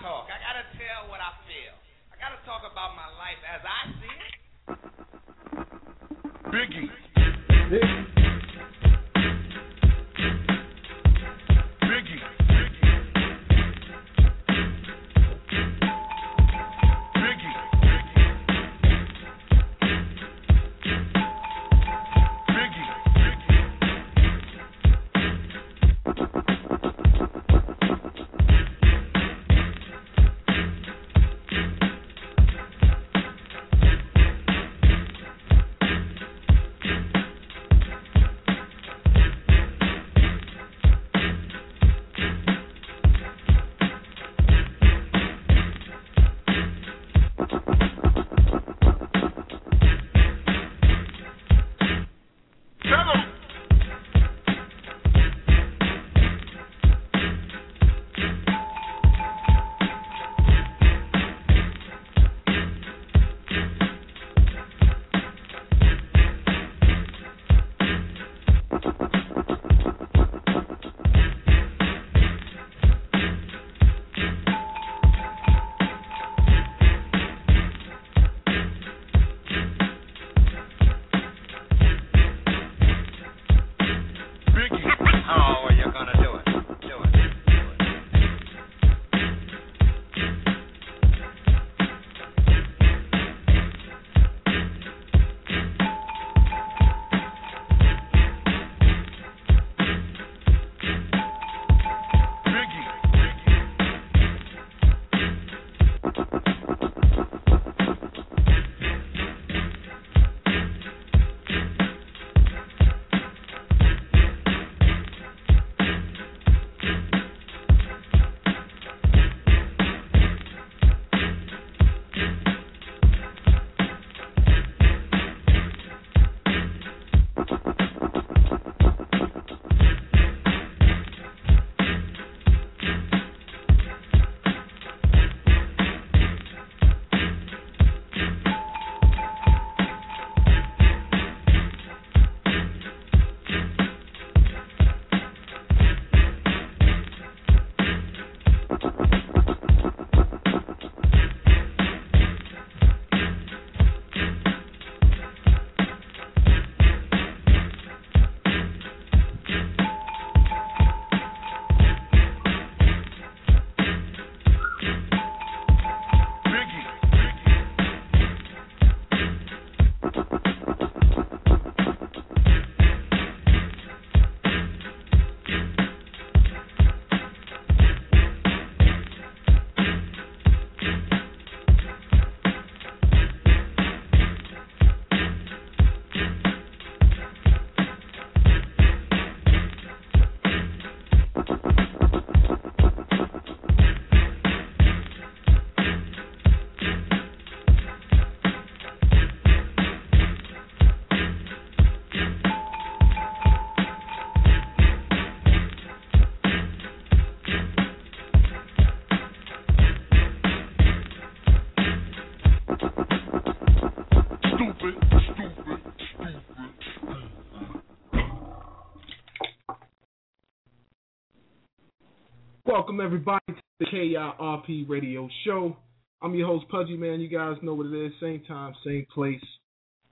talk. I gotta tell what I feel. I gotta talk about my life as I see it. Biggie. Welcome everybody to the KIRP Radio Show. I'm your host Pudgy Man. You guys know what it is. Same time, same place.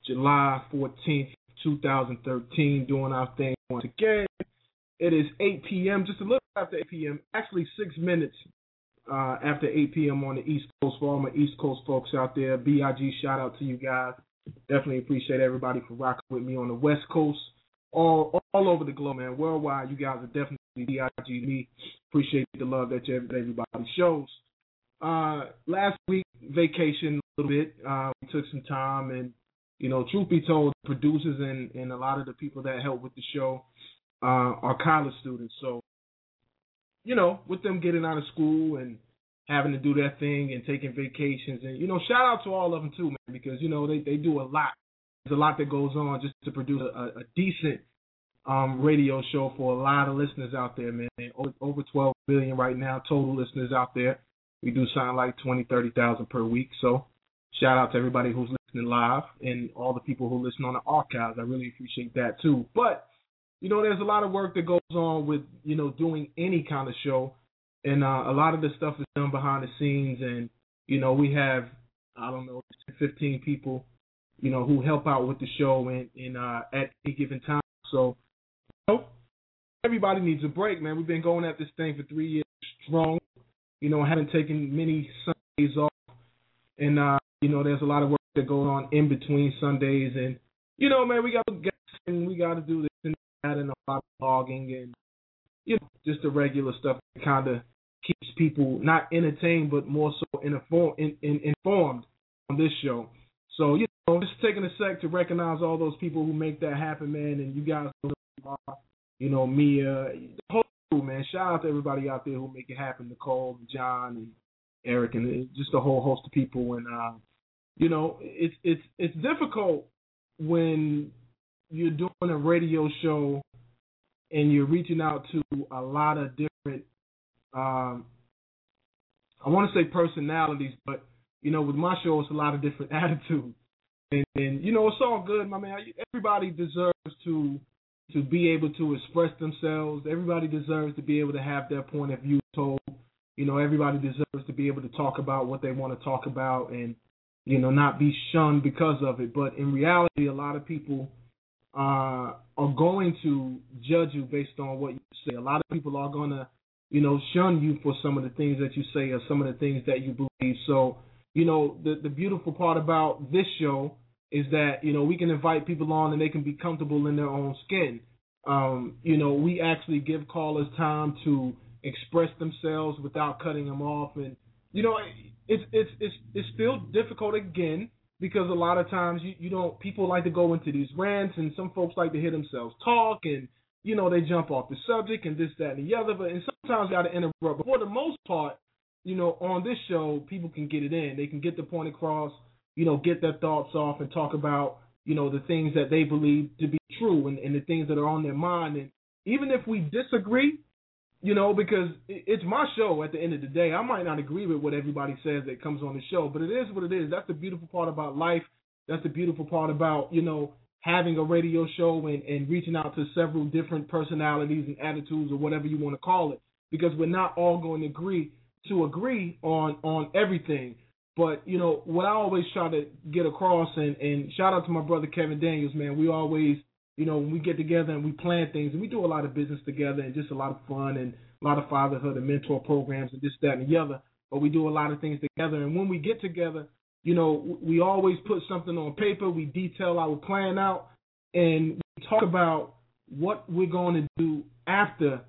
July 14th, 2013. Doing our thing once again. It is 8 p.m. Just a little after 8 p.m. Actually, six minutes uh, after 8 p.m. on the East Coast for all my East Coast folks out there. Big shout out to you guys. Definitely appreciate everybody for rocking with me on the West Coast, all all over the globe, man. Worldwide, you guys are definitely DIG me. Appreciate the love that everybody shows. Uh, last week, vacation a little bit. Uh, we took some time, and you know, truth be told, producers and, and a lot of the people that help with the show uh, are college students. So, you know, with them getting out of school and having to do their thing and taking vacations, and you know, shout out to all of them too, man, because you know they they do a lot. There's a lot that goes on just to produce a, a decent um, radio show for a lot of listeners out there, man. Over, over 12 million right now total listeners out there. We do sound like 20, 30,000 per week. So shout out to everybody who's listening live and all the people who listen on the archives. I really appreciate that too. But you know, there's a lot of work that goes on with you know doing any kind of show. and uh, a lot of the stuff is done behind the scenes. And you know, we have I don't know 15 people, you know, who help out with the show and, and uh, at any given time. So, know, everybody needs a break, man. We've been going at this thing for three years strong. You know, haven't taken many Sundays off, and uh, you know, there's a lot of work that goes on in between Sundays, and you know, man, we got to and we got to do this and that, and a lot of blogging and you know, just the regular stuff that kind of keeps people not entertained, but more so informed, in, in, informed on this show. So you know, just taking a sec to recognize all those people who make that happen, man, and you guys you know, Mia, the whole crew, man. Shout out to everybody out there who make it happen, Nicole, John, and Eric, and just a whole host of people. And uh, you know, it's it's it's difficult when you're doing a radio show and you're reaching out to a lot of different um, I want to say personalities, but you know, with my show, it's a lot of different attitudes, and, and you know, it's all good, my man. Everybody deserves to to be able to express themselves. Everybody deserves to be able to have their point of view told. You know, everybody deserves to be able to talk about what they want to talk about, and you know, not be shunned because of it. But in reality, a lot of people uh, are going to judge you based on what you say. A lot of people are going to, you know, shun you for some of the things that you say or some of the things that you believe. So, you know, the the beautiful part about this show is that you know we can invite people on and they can be comfortable in their own skin. Um, you know, we actually give callers time to express themselves without cutting them off, and you know, it's it's it's it's still difficult again because a lot of times you, you don't people like to go into these rants and some folks like to hear themselves talk and you know they jump off the subject and this that and the other. But and sometimes got to interrupt. But for the most part you know on this show people can get it in. They can get the point across you know get their thoughts off and talk about you know the things that they believe to be true and, and the things that are on their mind and even if we disagree you know, because it's my show at the end of the day. I might not agree with what everybody says that comes on the show, but it is what it is. That's the beautiful part about life. That's the beautiful part about, you know, having a radio show and, and reaching out to several different personalities and attitudes or whatever you want to call it. Because we're not all going to agree to agree on on everything. But, you know, what I always try to get across and, and shout out to my brother Kevin Daniels, man, we always you know, when we get together and we plan things and we do a lot of business together and just a lot of fun and a lot of fatherhood and mentor programs and this, that, and the other. But we do a lot of things together. And when we get together, you know, we always put something on paper. We detail our plan out and we talk about what we're going to do after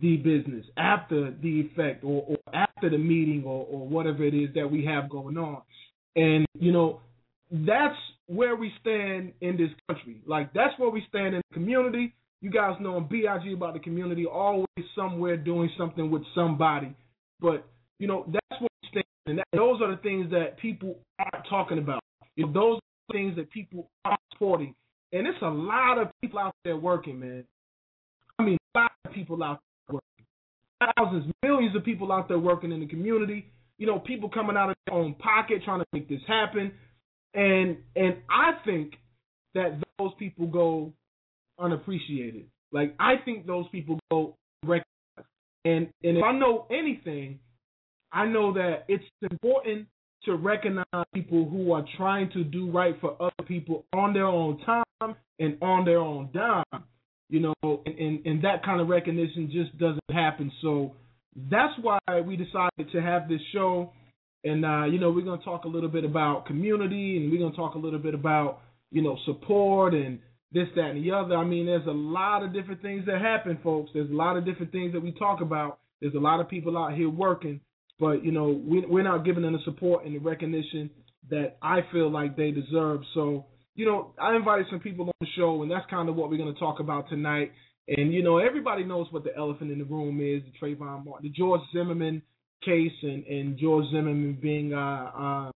the business, after the effect, or, or after the meeting, or, or whatever it is that we have going on. And, you know, that's where we stand in this country. Like that's where we stand in the community. You guys know I'm big about the community, always somewhere doing something with somebody. But you know that's where we stand, and that, those are the things that people aren't talking about. You know, those are things that people aren't supporting, and it's a lot of people out there working, man. I mean, a lot of people out thousands, millions of people out there working in the community. You know, people coming out of their own pocket trying to make this happen. And and I think that those people go unappreciated. Like I think those people go recognized. And and if I know anything, I know that it's important to recognize people who are trying to do right for other people on their own time and on their own dime. You know, and, and, and that kind of recognition just doesn't happen. So that's why we decided to have this show and uh, you know, we're gonna talk a little bit about community, and we're gonna talk a little bit about you know support and this, that, and the other. I mean, there's a lot of different things that happen, folks. There's a lot of different things that we talk about. There's a lot of people out here working, but you know, we, we're not giving them the support and the recognition that I feel like they deserve. So, you know, I invited some people on the show, and that's kind of what we're going to talk about tonight. And you know, everybody knows what the elephant in the room is: the Trayvon Martin, the George Zimmerman case and, and George Zimmerman being uh, uh,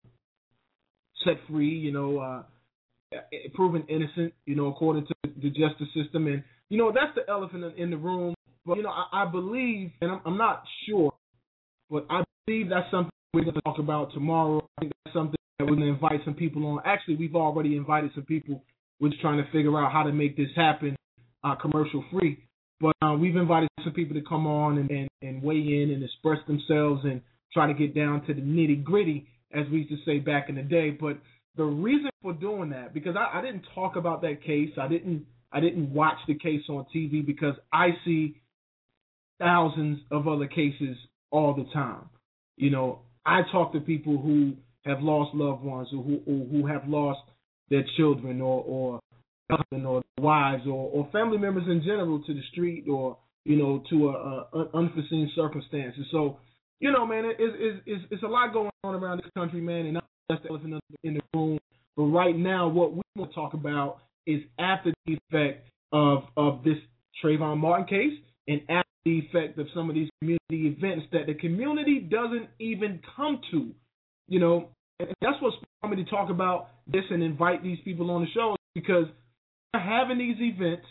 set free, you know, uh, proven innocent, you know, according to the justice system. And, you know, that's the elephant in the room. But, you know, I, I believe, and I'm, I'm not sure, but I believe that's something we're going to talk about tomorrow. I think that's something we're going to invite some people on. Actually, we've already invited some people. We're just trying to figure out how to make this happen uh, commercial free. But uh, we've invited some people to come on and, and, and weigh in and express themselves and try to get down to the nitty gritty, as we used to say back in the day. But the reason for doing that, because I, I didn't talk about that case, I didn't I didn't watch the case on TV because I see thousands of other cases all the time. You know, I talk to people who have lost loved ones or who or who have lost their children or or or wives or, or family members in general to the street or you know to a, a unforeseen circumstances. So you know, man, it, it, it's it's a lot going on around this country, man, and that's the elephant in the room. But right now, what we want to talk about is after the effect of of this Trayvon Martin case and after the effect of some of these community events that the community doesn't even come to. You know, and that's what's me to talk about this and invite these people on the show because they're having these events,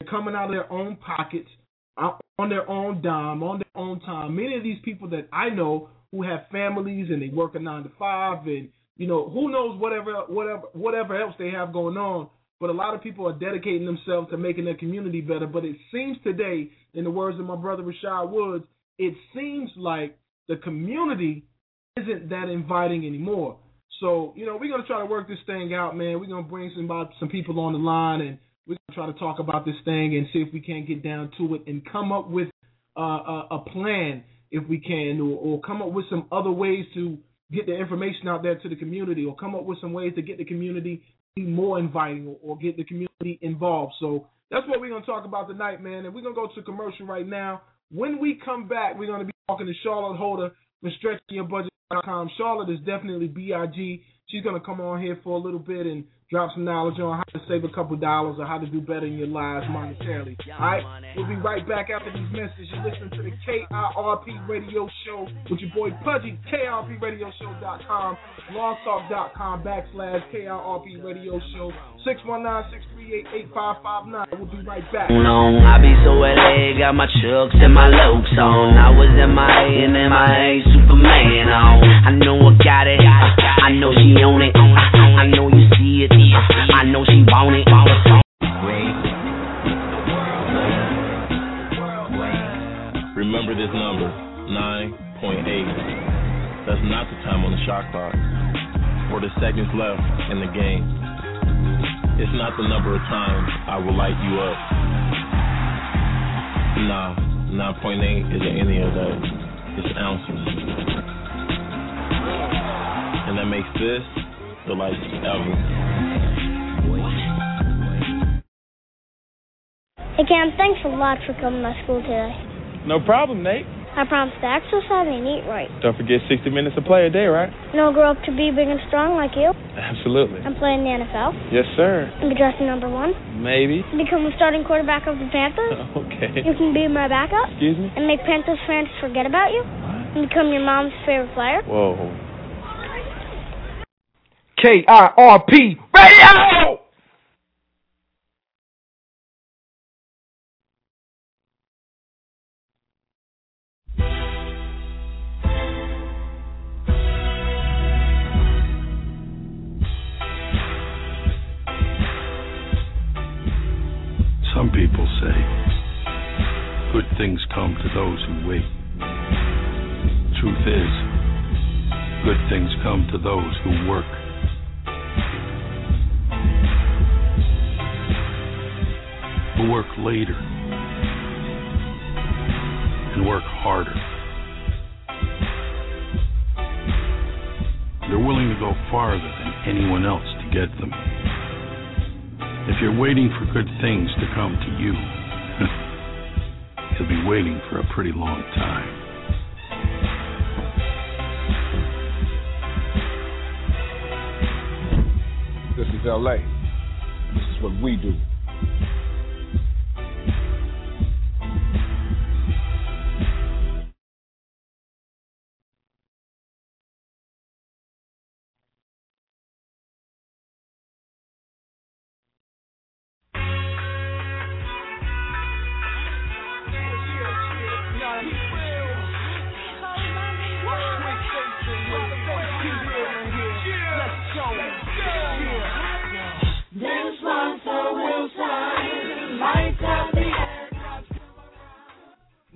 they're coming out of their own pockets, uh, on their own dime, on their own time. Many of these people that I know who have families and they work a nine to five and you know who knows whatever whatever whatever else they have going on. But a lot of people are dedicating themselves to making their community better. But it seems today, in the words of my brother Rashad Woods, it seems like the community isn't that inviting anymore. So, you know, we're gonna try to work this thing out, man. We're gonna bring some some people on the line and we're gonna try to talk about this thing and see if we can't get down to it and come up with uh, a, plan if we can, or, or come up with some other ways to get the information out there to the community, or come up with some ways to get the community more inviting, or, or get the community involved. So that's what we're gonna talk about tonight, man. And we're gonna go to commercial right now. When we come back, we're gonna be talking to Charlotte Holder from StretchingYourBudget.com. Charlotte is definitely Big. She's gonna come on here for a little bit and drop some knowledge on how to save a couple dollars or how to do better in your lives monetarily. Alright? We'll be right back after these messages. You're listening to the KIRP Radio Show with your boy Pudgy, KIRPRadioshow.com, blogtalk.com backslash KIRP Radio Show, 619-638-8559. We'll be right back. No, I be so LA, got my chucks and my looks on. I was in my A and in my A, Superman on. I know I got it, I know she own it. I know you see it. I know she want it. Remember this number, 9.8. That's not the time on the shot clock, or the seconds left in the game. It's not the number of times I will light you up. Nah, 9.8 isn't any of that. It's ounces. And that makes this the lightest ever. Hey Cam, thanks a lot for coming to my school today. No problem, Nate. I promise to exercise and eat right. Don't forget 60 minutes of play a day, right? And I'll grow up to be big and strong like you. Absolutely. And play in the NFL. Yes, sir. And be drafted number one. Maybe. And become the starting quarterback of the Panthers. okay. You can be my backup. Excuse me? And make Panthers fans forget about you. And become your mom's favorite player. Whoa. KIRP Radio! Some people say good things come to those who wait. Truth is, good things come to those who work. Work later and work harder. They're willing to go farther than anyone else to get them. If you're waiting for good things to come to you, you'll be waiting for a pretty long time. This is LA. This is what we do.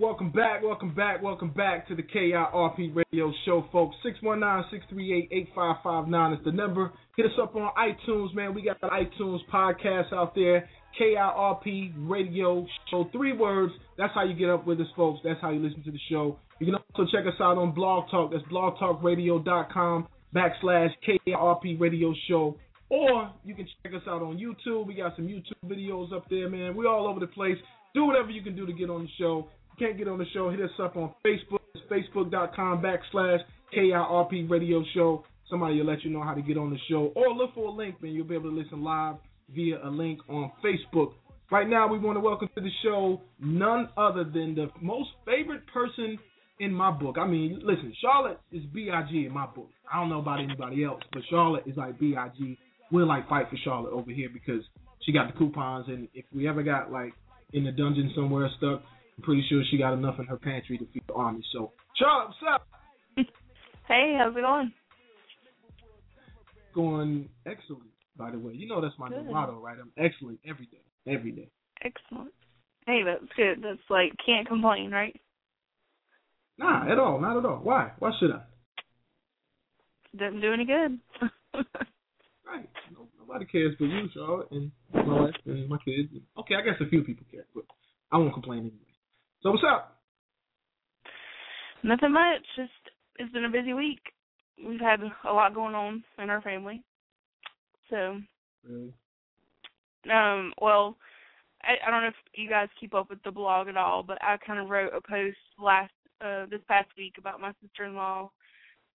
Welcome back, welcome back, welcome back to the KIRP Radio Show, folks. 619-638-8559 is the number. Hit us up on iTunes, man. We got the iTunes podcast out there. KIRP Radio Show. Three words. That's how you get up with us, folks. That's how you listen to the show. You can also check us out on Blog Talk. That's blogtalkradio.com backslash KIRP Radio Show. Or you can check us out on YouTube. We got some YouTube videos up there, man. We're all over the place. Do whatever you can do to get on the show. Can't get on the show, hit us up on Facebook. It's facebook.com backslash KIRP Radio Show. Somebody will let you know how to get on the show. Or look for a link, man. You'll be able to listen live via a link on Facebook. Right now, we want to welcome to the show none other than the most favorite person in my book. I mean, listen, Charlotte is B.I.G. in my book. I don't know about anybody else, but Charlotte is like B.I.G. We'll like fight for Charlotte over here because she got the coupons, and if we ever got like in the dungeon somewhere stuck, I'm pretty sure she got enough in her pantry to feed the army. So, Charlotte, what's up? Hey, how's it going? Going excellent, by the way. You know that's my Good. motto, right? I'm excellent every day, every day. Excellent. Hey, that's good. That's like can't complain, right? Nah, at all, not at all. Why? Why should I? Doesn't do any good. Right. No, nobody cares but you, Charlotte, and my wife and my kids. Okay, I guess a few people care, but I won't complain anyway. So what's up? Nothing much. Just it's been a busy week. We've had a lot going on in our family. So, Really? um, well, I, I don't know if you guys keep up with the blog at all, but I kind of wrote a post last uh this past week about my sister-in-law.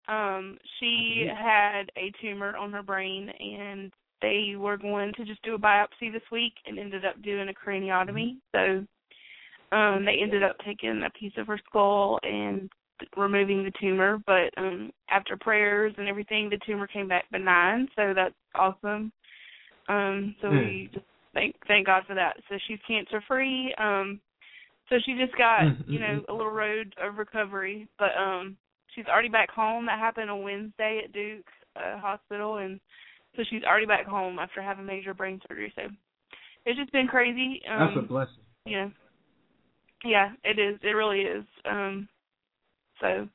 Um, she had a tumor on her brain, and they were going to just do a biopsy this week, and ended up doing a craniotomy. So, um, they ended up taking a piece of her skull and removing the tumor. But um, after prayers and everything, the tumor came back benign. So that's awesome. Um, so we just thank thank God for that. So she's cancer free. Um, so she just got you know a little road of recovery, but um, she's already back home. That happened on Wednesday at Duke uh, Hospital, and so she's already back home after having major brain surgery. So it's just been crazy. Um, That's a blessing. you know. Yeah, it is. It really is. Um so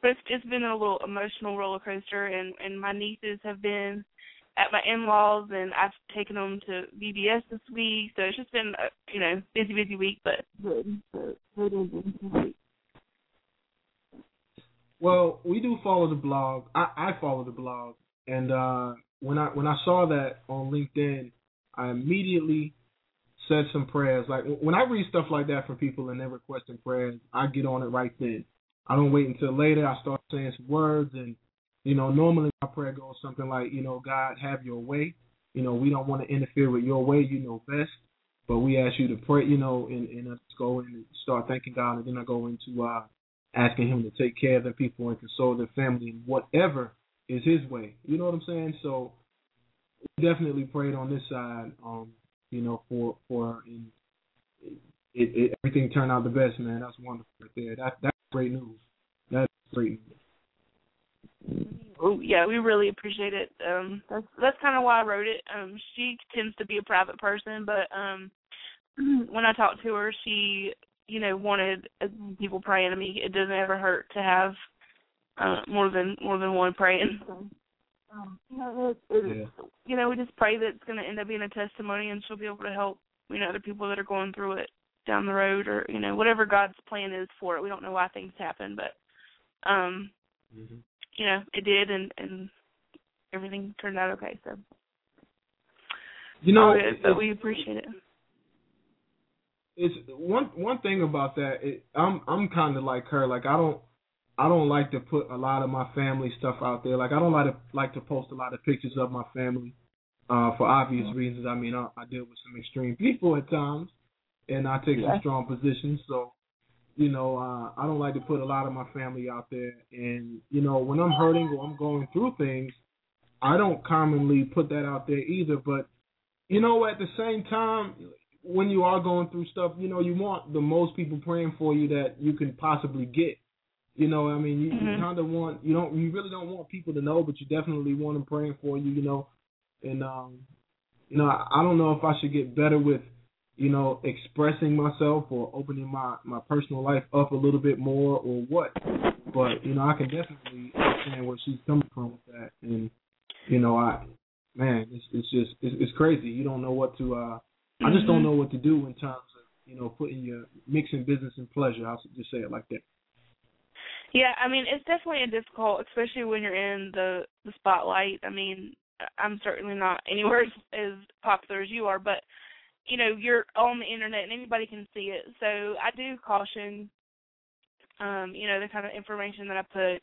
but it's it's been a little emotional roller coaster and and my nieces have been at my in-laws and I've taken them to VBS this week. So it's just been a, you know, busy busy week but. Well, we do follow the blog. I, I follow the blog, and uh, when I when I saw that on LinkedIn, I immediately said some prayers. Like when I read stuff like that from people and they're requesting prayers, I get on it right then. I don't wait until later. I start saying some words, and you know, normally my prayer goes something like, you know, God, have your way. You know, we don't want to interfere with your way. You know best. But we ask you to pray, you know, and, and us go in and start thanking God, and then I go into uh, asking Him to take care of the people and console their family and whatever is His way. You know what I'm saying? So definitely prayed on this side, um, you know, for for and it, it, everything turned out the best, man. That's wonderful right there. That that's great news. That's great news. Oh yeah, we really appreciate it. Um that's that's kind of why I wrote it. Um she tends to be a private person, but um when I talked to her, she you know wanted uh, people praying to me. It doesn't ever hurt to have uh more than more than one praying. Um, you know, it, it, Yeah. you know, we just pray that it's going to end up being a testimony, and she'll be able to help you know other people that are going through it down the road, or you know whatever God's plan is for it. We don't know why things happen, but um, Mm-hmm. you know it did, and and everything turned out okay. So You know, good, but it's- we appreciate it. it's one one thing about that. It, I'm I'm kind of like her. Like I don't I don't like to put a lot of my family stuff out there. Like I don't like to like to post a lot of pictures of my family, uh, for obvious reasons. I mean, I, I deal with some extreme people at times, and I take Yeah. some strong positions. So, you know, uh, I don't like to put a lot of my family out there. And you know, when I'm hurting or I'm going through things, I don't commonly put that out there either. But you know, at the same time, when you are going through stuff, you know, you want the most people praying for you that you can possibly get. You know, I mean, you, you Mhm. kind of want you don't you really don't want people to know, but you definitely want them praying for you. You know, and um, you know, I, I don't know if I should get better with you know, expressing myself or opening my my personal life up a little bit more or what. But you know, I can definitely understand where she's coming from with that, and you know, I man, it's it's just it's, it's crazy. You don't know what to. uh I just don't Mhm. know what to do in terms of you know putting your mixing business and pleasure. I'll just say it like that. Yeah, I mean it's definitely a difficult, especially when you're in the the spotlight. I mean, I'm certainly not anywhere as, as popular as you are, but you know you're on the internet and anybody can see it. So I do caution, um, you know, the kind of information that I put,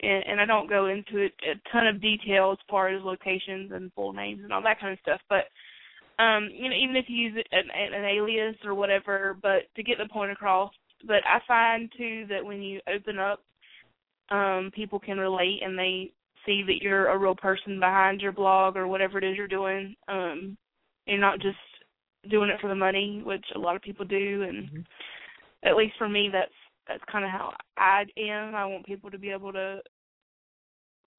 and, and I don't go into it a ton of detail as far as locations and full names and all that kind of stuff. But um, you know, even if you use an, an alias or whatever, but to get the point across. But I find too that when you open up, um, people can relate and they see that you're a real person behind your blog or whatever it is you're doing. Um, you're not just doing it for the money, which a lot of people do, and at least for me, that's that's kind of how I am. I want people to be able to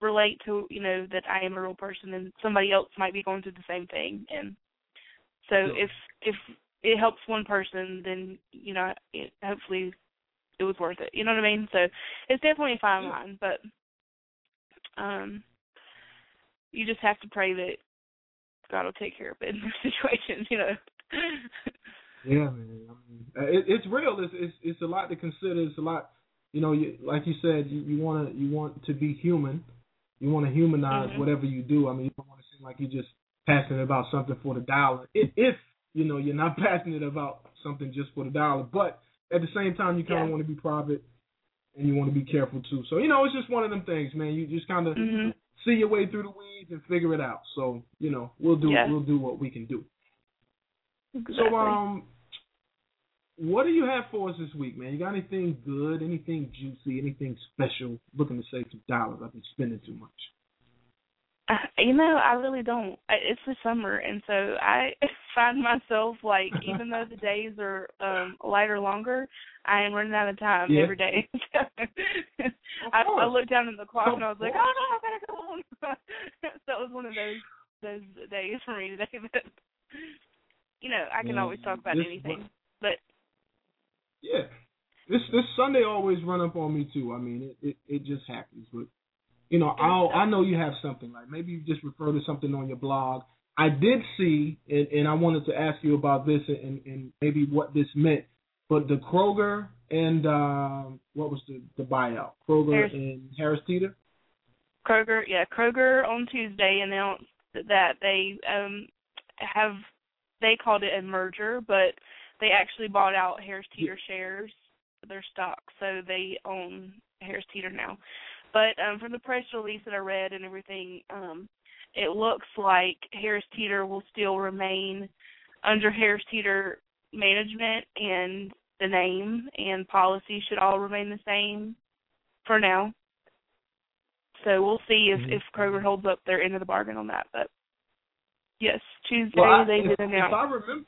relate to you know that I am a real person, and somebody else might be going through the same thing, and so if if it helps one person, then you know it, hopefully it was worth it. You know what I mean? So it's definitely a fine line, but um, you just have to pray that God will take care of it in those situations. You know. Yeah, man. I mean, uh, it, it's real. It's, it's it's a lot to consider. It's a lot. You know, you, like you said, you, you want to you want to be human. You want to humanize Mhm. whatever you do. I mean, you don't want to seem like you're just passionate about something for the dollar. If, if you know you're not passionate about something just for the dollar, but at the same time, you kind of Yeah. want to be private and you want to be careful too. So you know, it's just one of them things, man. You just kind of Mhm. see your way through the weeds and figure it out. So you know, we'll do Yeah. we'll do what we can do. Exactly. So um, what do you have for us this week, man? You got anything good, anything juicy, anything special? Looking to save some dollars. I've been spending too much. You know, I really don't. It's the summer, and so I find myself like, even though the days are um lighter, longer, I am running out of time Yeah. every day. I, I looked down at the clock and I was like, oh no, I gotta go home. so it was one of those those days for me today. But you know, I can always talk about anything. But Yeah, this this Sunday always run up on me too. I mean, it it, it just happens. But you know, I'll I know you have something like maybe you just refer to something on your blog. I did see, and, and I wanted to ask you about this and, and maybe what this meant. But the Kroger and um, what was the the buyout? Kroger Harris- and Harris Teeter. Kroger, yeah, Kroger on Tuesday announced that they um have they called it a merger, but they actually bought out Harris Teeter shares their stock, so they own Harris Teeter now. But um from the press release that I read and everything, um it looks like Harris Teeter will still remain under Harris Teeter management and the name and policy should all remain the same for now. So we'll see if Mhm. if Kroger holds up their end of the bargain on that. But yes, Tuesday Well, I, they if, did if announce. I remember,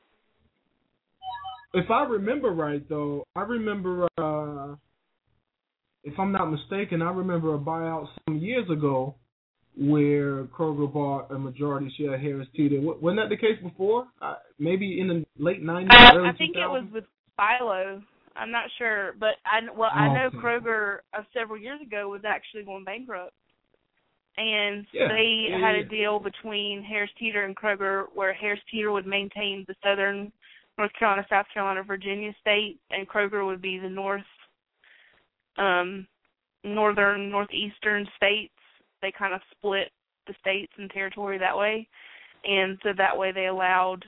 if I remember right though, I remember, uh if I'm not mistaken, I remember a buyout some years ago where Kroger bought a majority share of Harris Teeter. Wasn't that the case before? Uh, maybe in the late '90s, Uh, early I think it was with Philo. I'm not sure, but I well I know okay. Kroger uh, several years ago was actually going bankrupt, and Yeah, they yeah, had yeah. a deal between Harris Teeter and Kroger where Harris Teeter would maintain the southern North Carolina, South Carolina, Virginia state, and Kroger would be the north, um, northern, northeastern states. They kind of split the states and territory that way, and so that way they allowed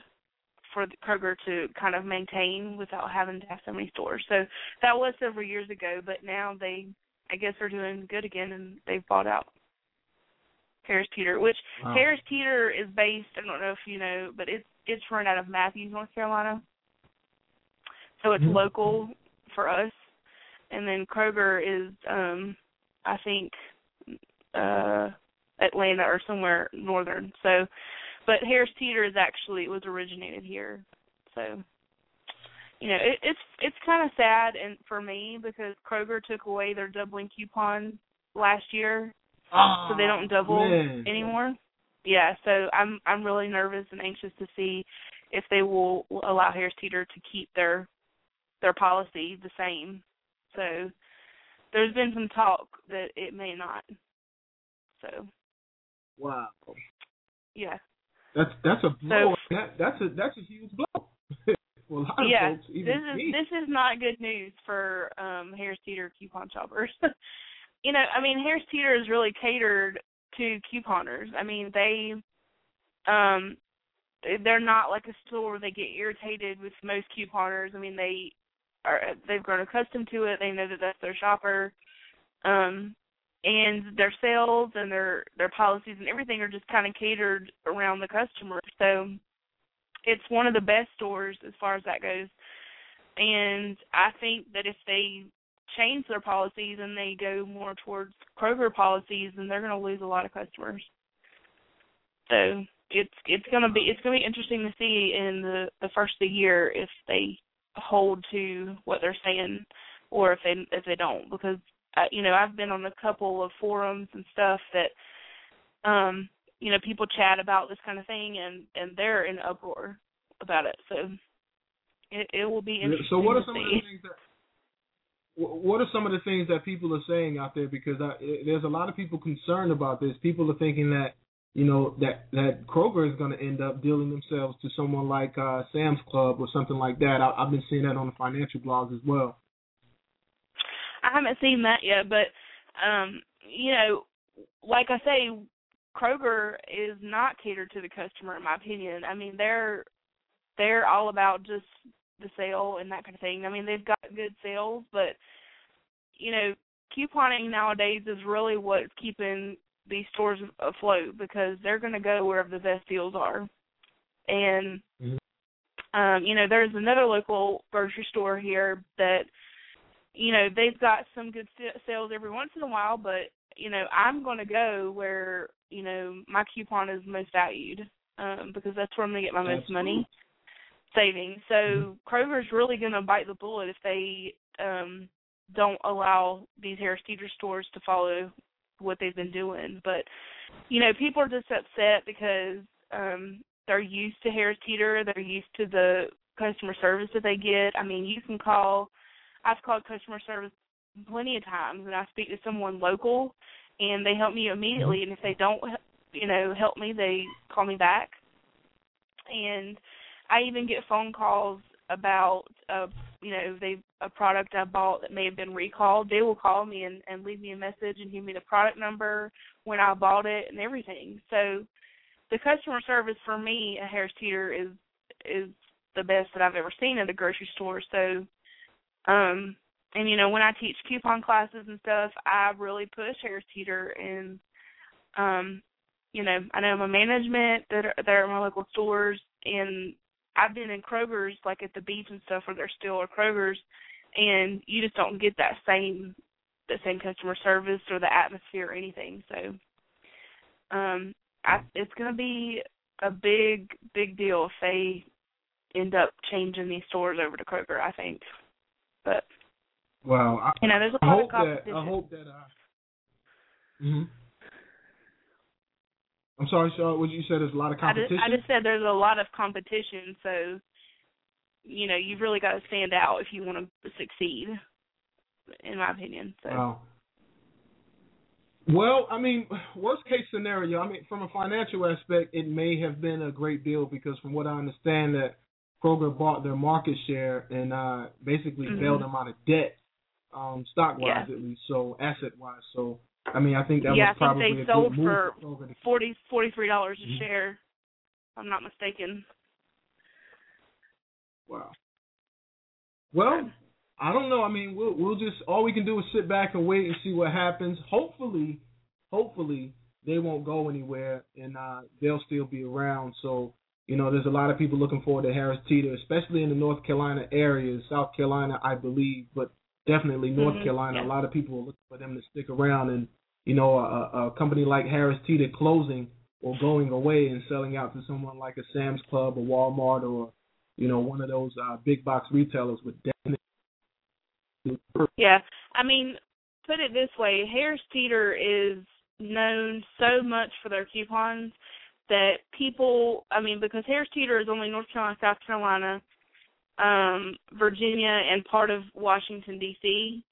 for the Kroger to kind of maintain without having to have so many stores. So that was several years ago, but now they, I guess, are doing good again, and they've bought out Harris Teeter, which Wow. Harris Teeter is based. I don't know if you know, but it's it's run out of Matthews, North Carolina. So it's Mhm. local for us, and then Kroger is, um I think, uh Atlanta or somewhere northern. So, but Harris Teeter is actually it was originated here. So, you know, it, it's it's kind of sad and for me because Kroger took away their doubling coupon last year, so they don't double man. anymore. Yeah, so I'm I'm really nervous and anxious to see if they will allow Harris Teeter to keep their their policy the same. So there's been some talk that it may not. So wow. Yeah. That's that's a blow. So, that, that's a that's a huge blow. well, yeah, folks, this is me. this is not good news for um Harris Teeter coupon shoppers. you know, I mean Harris Teeter is really catered to couponers. I mean they um they're not like a store where they get irritated with most couponers. I mean they are they've grown accustomed to it. They know that that's their shopper. Um and their sales and their their policies and everything are just kind of catered around the customer. So it's one of the best stores as far as that goes. And I think that if they change their policies and they go more towards Kroger policies, then they're going to lose a lot of customers. So it's it's going to be it's going to be interesting to see in the the first of the year if they hold to what they're saying or if they if they don't because uh, you know I've been on a couple of forums and stuff that um you know people chat about this kind of thing and and they're in uproar about it so it it will be interesting so what are some of the things that what are some of the things that people are saying out there? Because I, there's a lot of people concerned about this. People are thinking that you know that that Kroger is going to end up dealing themselves to someone like uh, Sam's Club or something like that. I, I've been seeing that on the financial blogs as well. I haven't seen that yet, but um, you know, like I say, Kroger is not catered to the customer, in my opinion. I mean, they're they're all about just the sale and that kind of thing. I mean, they've got good sales, but you know, couponing nowadays is really what's keeping these stores afloat because they're going to go wherever the best deals are. And mm-hmm. um, you know, there's another local grocery store here that you know they've got some good sales every once in a while, but you know I'm going to go where you know my coupon is most valued um, because that's where I'm going to get my most money saving. So mm-hmm. Kroger's really going to bite the bullet if they um, don't allow these Harris Teeter stores to follow what they've been doing. But you know, people are just upset because um, they're used to Harris Teeter. They're used to the customer service that they get. I mean, you can call I've called customer service plenty of times, and I speak to someone local, and they help me immediately. And if they don't, you know, help me, they call me back. And I even get phone calls about, uh, you know, they a product I bought that may have been recalled. They will call me and, and leave me a message and give me the product number when I bought it and everything. So the customer service for me at Harris Teeter is is the best that I've ever seen at a grocery store. So um, and you know, when I teach coupon classes and stuff, I really push Harris Teeter and um, you know, I know my management that are that are my local stores and I've been in Kroger's like at the beach and stuff where there still are Kroger's and you just don't get that same the same customer service or the atmosphere or anything. So um I it's gonna be a big, big deal if they end up changing these stores over to Kroger, I think. But well, I, you know, there's a lot of hope competition. That, I hope that. Uh, mm-hmm. I'm sorry, Shaw. What you said? There's a lot of competition. I just, I just said there's a lot of competition, so you know you've really got to stand out if you want to succeed, in my opinion. So. Wow. Well, I mean, worst case scenario. I mean, from a financial aspect, it may have been a great deal because, from what I understand, that Kroger bought their market share and uh, basically mm-hmm. bailed them out of debt, um, stock wise yeah. at least, so asset wise. So I mean, I think that yeah, was probably I think they sold for forty forty three dollars mm-hmm. a share. If I'm not mistaken. Wow. Well, I don't know. I mean, we'll we'll just all we can do is sit back and wait and see what happens. Hopefully, hopefully they won't go anywhere and uh, they'll still be around. So you know, there's a lot of people looking forward to Harris Teeter, especially in the North Carolina area, South Carolina, I believe, but definitely North mm-hmm. Carolina. Yeah. A lot of people are looking for them to stick around, and you know, a, a company like Harris Teeter closing or going away and selling out to someone like a Sam's Club or Walmart or you know one of those uh, big box retailers would definitely. Yeah, I mean, put it this way: Harris Teeter is known so much for their coupons that people, I mean, because Harris Teeter is only North Carolina, South Carolina, um, Virginia, and part of Washington D.C.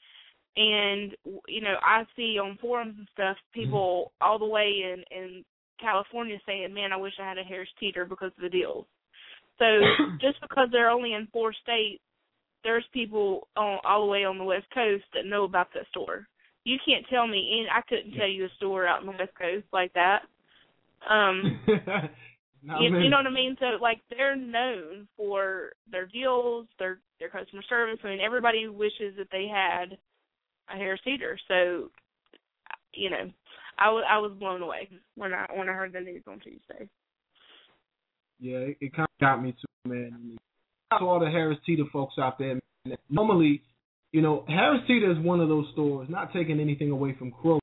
And you know, I see on forums and stuff people all the way in in California saying, "Man, I wish I had a Harris Teeter because of the deals." So just because they're only in four states, there's people on all the way on the West Coast that know about that store. You can't tell me, and I couldn't tell you a store out in the West Coast like that. Um, you, you know what I mean? So like they're known for their deals, their their customer service. I mean, everybody wishes that they had a Harris Teeter. So, you know, I was I was blown away when I when I heard the news on Tuesday. Yeah, it, it kind of got me too, man. I mean, to all the Harris Teeter folks out there, man, normally, you know, Harris Teeter is one of those stores. Not taking anything away from Kroger,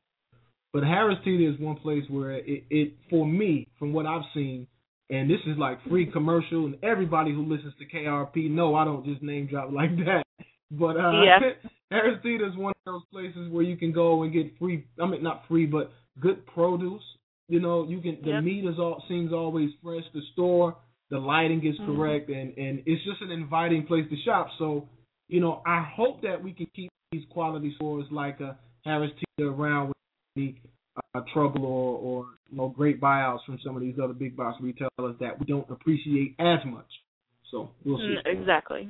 but Harris Teeter is one place where it, it, for me, from what I've seen, and this is like free commercial, and everybody who listens to KIRP know I don't just name drop like that. But uh yeah. Harris Teeter is one of those places where you can go and get free. I mean, not free, but good produce. You know, you can. The yep. meat is all seems always fresh. The store, the lighting is mm-hmm. correct, and and it's just an inviting place to shop. So, you know, I hope that we can keep these quality stores like a Harris Teeter around with any uh, trouble or or you know great buyouts from some of these other big box retailers that we don't appreciate as much. So we'll see. Mm, exactly.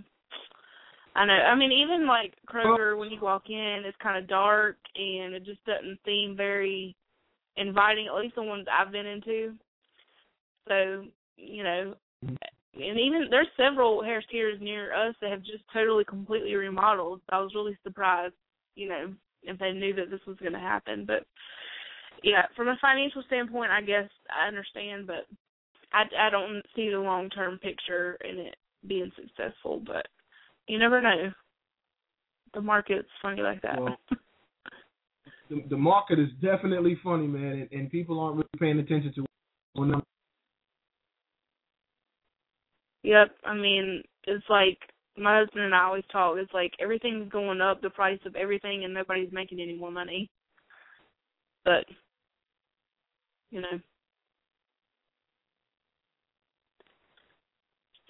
I know. I mean, even like Kroger, when you walk in, it's kind of dark and it just doesn't seem very inviting. At least the ones I've been into. So you know, mm-hmm. and even there's several Harris Teeters near us that have just totally completely remodeled. I was really surprised, you know, if they knew that this was going to happen. But yeah, from a financial standpoint, I guess I understand, but I I don't see the long term picture in it being successful. But you never know. The market's funny like that. Well, the, the market is definitely funny, man, and, and people aren't really paying attention to. Yep, I mean it's like my husband and I always talk. It's like everything's going up, the price of everything, and nobody's making any more money. But you know,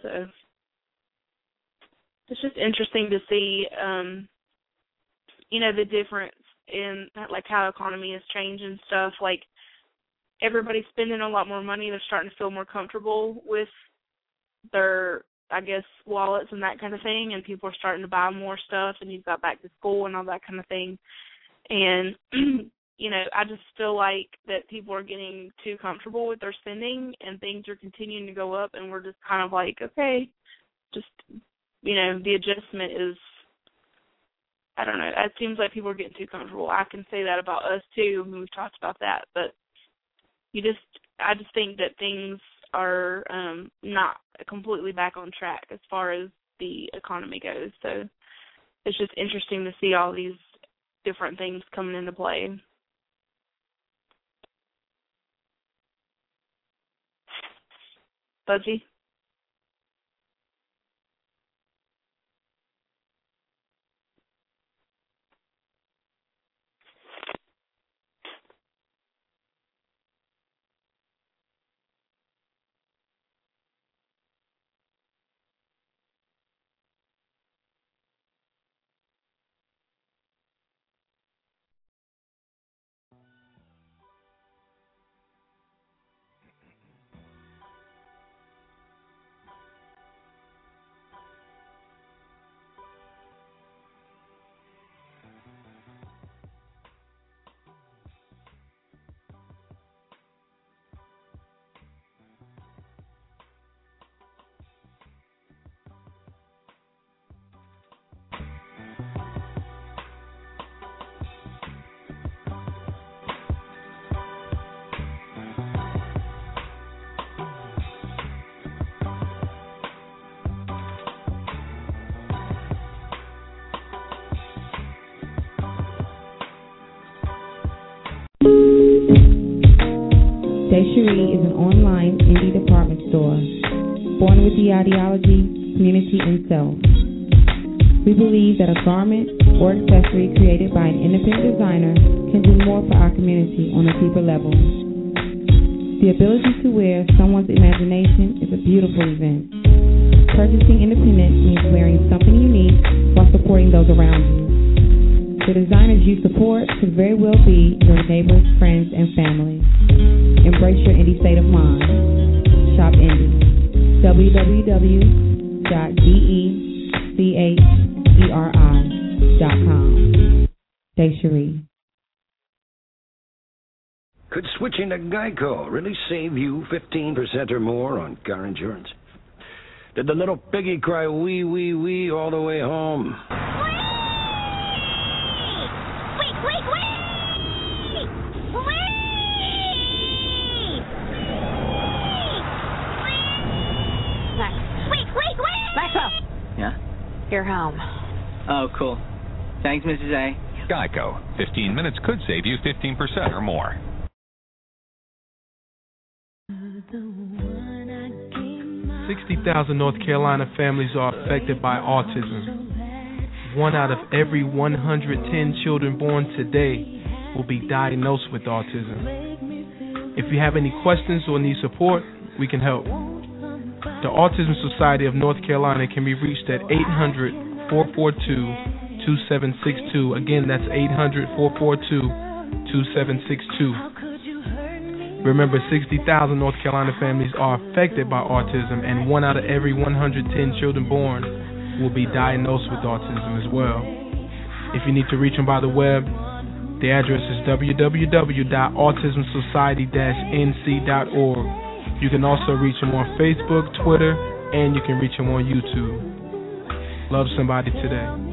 so it's just interesting to see um you know the difference in like how economy has changed and stuff. Like everybody's spending a lot more money. They're starting to feel more comfortable with their i guess wallets and that kind of thing and people are starting to buy more stuff and you've got back to school and all that kind of thing. And you know i just feel like that people are getting too comfortable with their spending and things are continuing to go up and we're just kind of like okay just you know, the adjustment is I don't know. It seems like people are getting too comfortable. I can say that about us too. I mean, we've talked about that, but you just I just think that things are um not completely back on track as far as the economy goes. So it's just interesting to see all these different things coming into play. Fuzzy? Cherie is an online indie department store, born with the ideology, community, and self. We believe that a garment or accessory created by an independent designer can do more for our community on a deeper level. The ability to wear someone's imagination is a beautiful event. Purchasing independent means wearing something unique while supporting those around you. The designers you support could very well be your neighbors, friends, and family. Embrace your indie state of mind. Shop indie. www.decheri.com. Desherie. Could switching to Geico really save you 15% or more on car insurance? Did the little piggy cry wee, wee, wee all the way home? You're home. Oh, cool. Thanks, Mrs. A. Geico. 15 minutes could save you 15% or more. Sixty thousand North Carolina families are affected by autism. One out of every 110 children born today will be diagnosed with autism. If you have any questions or need support, we can help. The Autism Society of North Carolina can be reached at 800 442 2762. Again, that's 800 442 2762. Remember, 60,000 North Carolina families are affected by autism, and one out of every 110 children born will be diagnosed with autism as well. If you need to reach them by the web, the address is www.autismsociety-nc.org. You can also reach them on Facebook, Twitter, and you can reach them on YouTube. Love somebody today.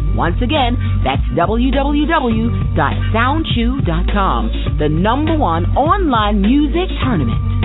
Once again, that's www.soundchew.com, the number one online music tournament.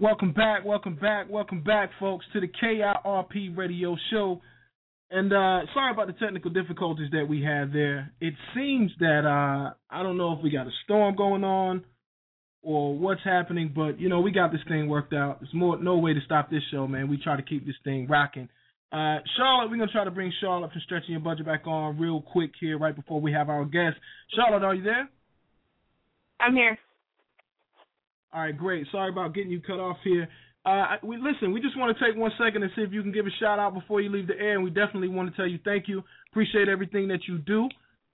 Welcome back, welcome back, welcome back, folks, to the KIRP radio show. And uh, sorry about the technical difficulties that we had there. It seems that uh, I don't know if we got a storm going on or what's happening, but you know we got this thing worked out. There's more no way to stop this show, man. We try to keep this thing rocking. Uh, Charlotte, we're gonna try to bring Charlotte from Stretching Your Budget back on real quick here, right before we have our guest. Charlotte, are you there? I'm here. All right, great. Sorry about getting you cut off here. Uh, we listen. We just want to take one second and see if you can give a shout out before you leave the air, and we definitely want to tell you thank you. Appreciate everything that you do,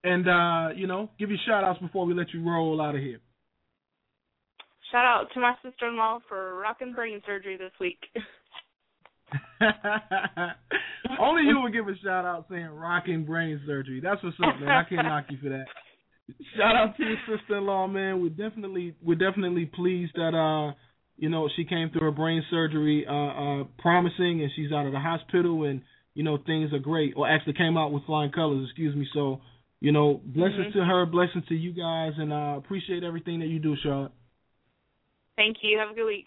and uh, you know, give you shout outs before we let you roll out of here. Shout out to my sister in law for rocking brain surgery this week. Only you would give a shout out saying rocking brain surgery. That's what's up, man. I can't knock you for that. Shout out to your sister in law, man. We're definitely we're definitely pleased that uh you know she came through her brain surgery uh uh promising and she's out of the hospital and you know things are great. Or actually came out with flying colors, excuse me. So, you know, blessings Mm-hmm. to her, blessings to you guys and uh appreciate everything that you do, Charlotte. Thank you. Have a good week.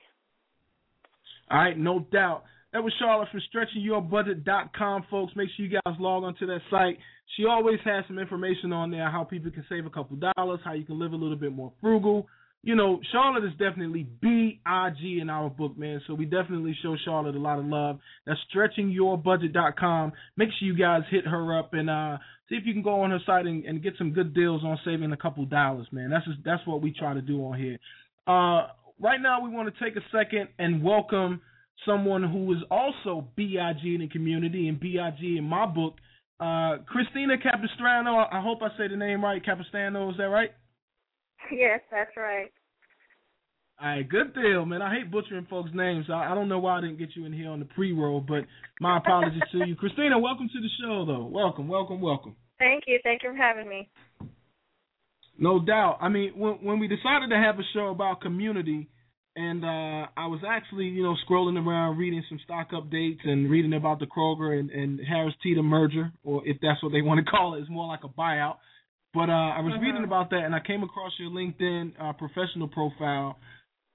All right, no doubt. That was Charlotte from stretchingyourbudget.com, folks. Make sure you guys log onto that site. She always has some information on there how people can save a couple dollars, how you can live a little bit more frugal. You know, Charlotte is definitely B I G in our book, man. So we definitely show Charlotte a lot of love. That's stretchingyourbudget.com. Make sure you guys hit her up and uh, see if you can go on her site and, and get some good deals on saving a couple dollars, man. That's just, that's what we try to do on here. Uh, right now, we want to take a second and welcome someone who is also BIG in the community and BIG in my book, uh, Christina Capistrano. I hope I say the name right. Capistrano, is that right? Yes, that's right. All right, good deal, man. I hate butchering folks' names. I, I don't know why I didn't get you in here on the pre-roll, but my apologies to you. Christina, welcome to the show, though. Welcome, welcome, welcome. Thank you. Thank you for having me. No doubt. I mean, when when we decided to have a show about community, and uh, I was actually, you know, scrolling around reading some stock updates and reading about the Kroger and, and Harris Teeter merger, or if that's what they want to call it, it's more like a buyout. But uh, I was Mhm. reading about that, and I came across your LinkedIn uh, professional profile,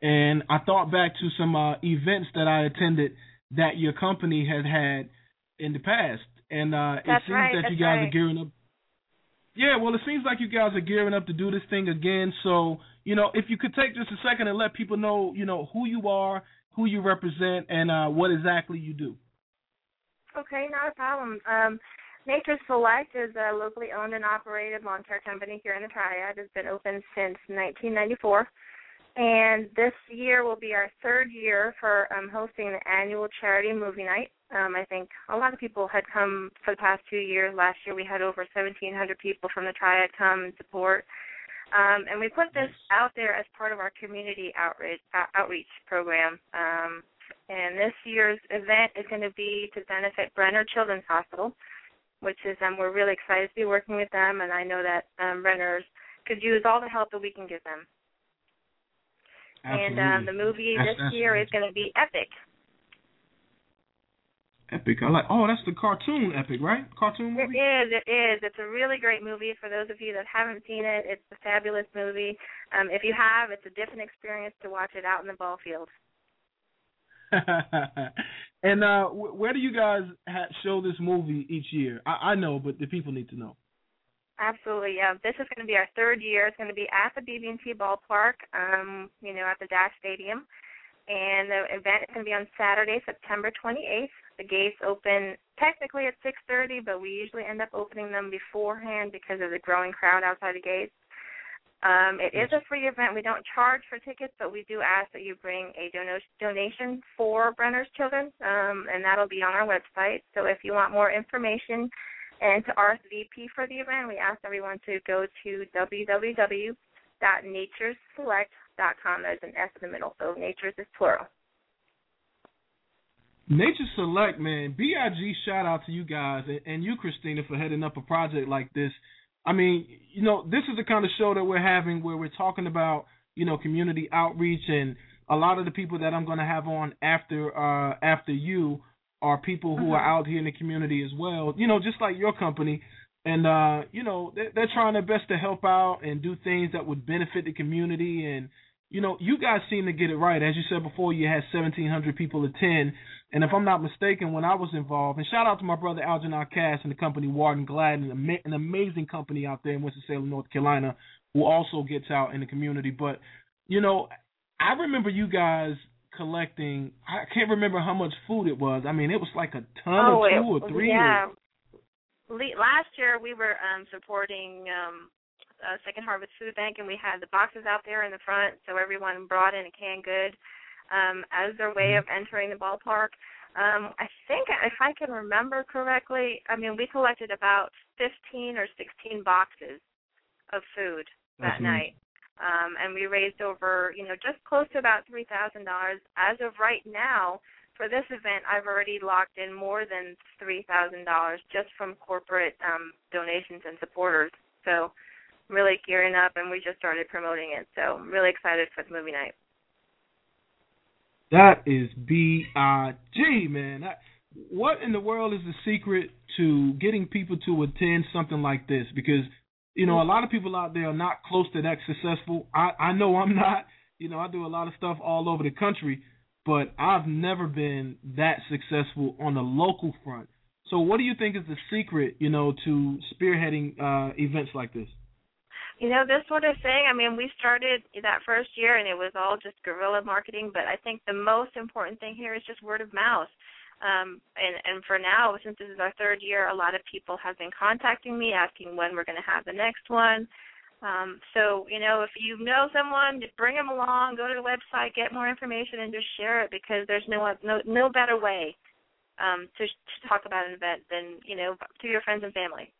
and I thought back to some uh, events that I attended that your company had had in the past, and uh, it seems right, that you guys right. are gearing up. Yeah, well, it seems like you guys are gearing up to do this thing again. So, you know, if you could take just a second and let people know, you know, who you are, who you represent, and uh, what exactly you do. Okay, not a problem. Um, Nature Select is a locally owned and operated lawn care company here in the Triad. It's been open since 1994. And this year will be our third year for um, hosting the annual charity movie night. Um, I think a lot of people had come for the past two years. Last year we had over 1,700 people from the Triad come and support. Um, and we put this out there as part of our community outreach, uh, outreach program. Um, and this year's event is going to be to benefit Brenner Children's Hospital, which is um, we're really excited to be working with them, and I know that um, Brenners could use all the help that we can give them. Absolutely. And um, the movie That's- this that's year is going to be epic. Epic. I like. Oh, that's the cartoon Epic, right? Cartoon It movie. is. It is. It's a really great movie. For those of you that haven't seen it, it's a fabulous movie. Um, if you have, it's a different experience to watch it out in the ball field. and uh, where do you guys ha- show this movie each year? I-, I know, but the people need to know. Absolutely. Yeah. This is going to be our third year. It's going to be at the BB&T ballpark. Um, you know, at the Dash Stadium. And the event is going to be on Saturday, September 28th. The gates open technically at 6:30, but we usually end up opening them beforehand because of the growing crowd outside the gates. Um, it is a free event. We don't charge for tickets, but we do ask that you bring a dono- donation for Brenner's Children, um, and that'll be on our website. So if you want more information and to RSVP for the event, we ask everyone to go to www.natureselect.com. There's an S in the middle, so natures is plural. Nature Select, man, BIG shout out to you guys and, and you, Christina, for heading up a project like this. I mean, you know, this is the kind of show that we're having where we're talking about, you know, community outreach and a lot of the people that I'm going to have on after uh after you are people who are out here in the community as well. You know, just like your company and uh you know, they're, they're trying their best to help out and do things that would benefit the community and you know, you guys seem to get it right. As you said before, you had 1,700 people attend. And if I'm not mistaken, when I was involved, and shout out to my brother Algernon Cass and the company Warden Glad, an, amazing company out there in Winston-Salem, North Carolina, who also gets out in the community. But, you know, I remember you guys collecting, I can't remember how much food it was. I mean, it was like a ton oh, or two it- or three. Yeah. Le- Last year we were um supporting um uh, Second Harvest Food Bank, and we had the boxes out there in the front, so everyone brought in a canned good um, as their way of entering the ballpark. Um, I think, if I can remember correctly, I mean, we collected about 15 or 16 boxes of food that That's night. Um, and we raised over, you know, just close to about three thousand dollars. As of right now, for this event, I've already locked in more than three thousand dollars just from corporate um, donations and supporters. So, really gearing up, and we just started promoting it. So, I'm really excited for the movie night. That is B I G, man. What in the world is the secret to getting people to attend something like this? Because you know, a lot of people out there are not close to that successful. I I know I'm not. You know, I do a lot of stuff all over the country, but I've never been that successful on the local front. So, what do you think is the secret, you know, to spearheading uh, events like this? You know, this sort of thing, I mean, we started that first year and it was all just guerrilla marketing, but I think the most important thing here is just word of mouth. Um, and, and for now, since this is our third year, a lot of people have been contacting me asking when we're going to have the next one. Um, so, you know, if you know someone, just bring them along, go to the website, get more information, and just share it because there's no no no better way um, to, to talk about an event than you know to your friends and family.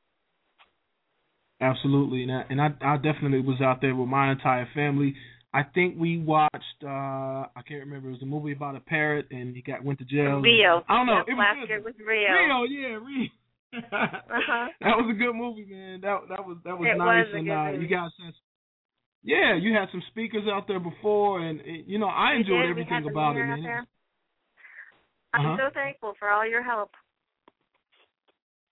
Absolutely, and I, and I, I definitely was out there with my entire family. I think we watched. uh I can't remember. It was a movie about a parrot, and he got went to jail. Rio. I don't know. It last was year was Rio. Rio, yeah, Rio. uh-huh. That was a good movie, man. That that was that was It nice, was and uh, movie. you guys had. Yeah, you had some speakers out there before, and it, you know I enjoyed everything about it, man. I'm Uh-huh. so thankful for all your help.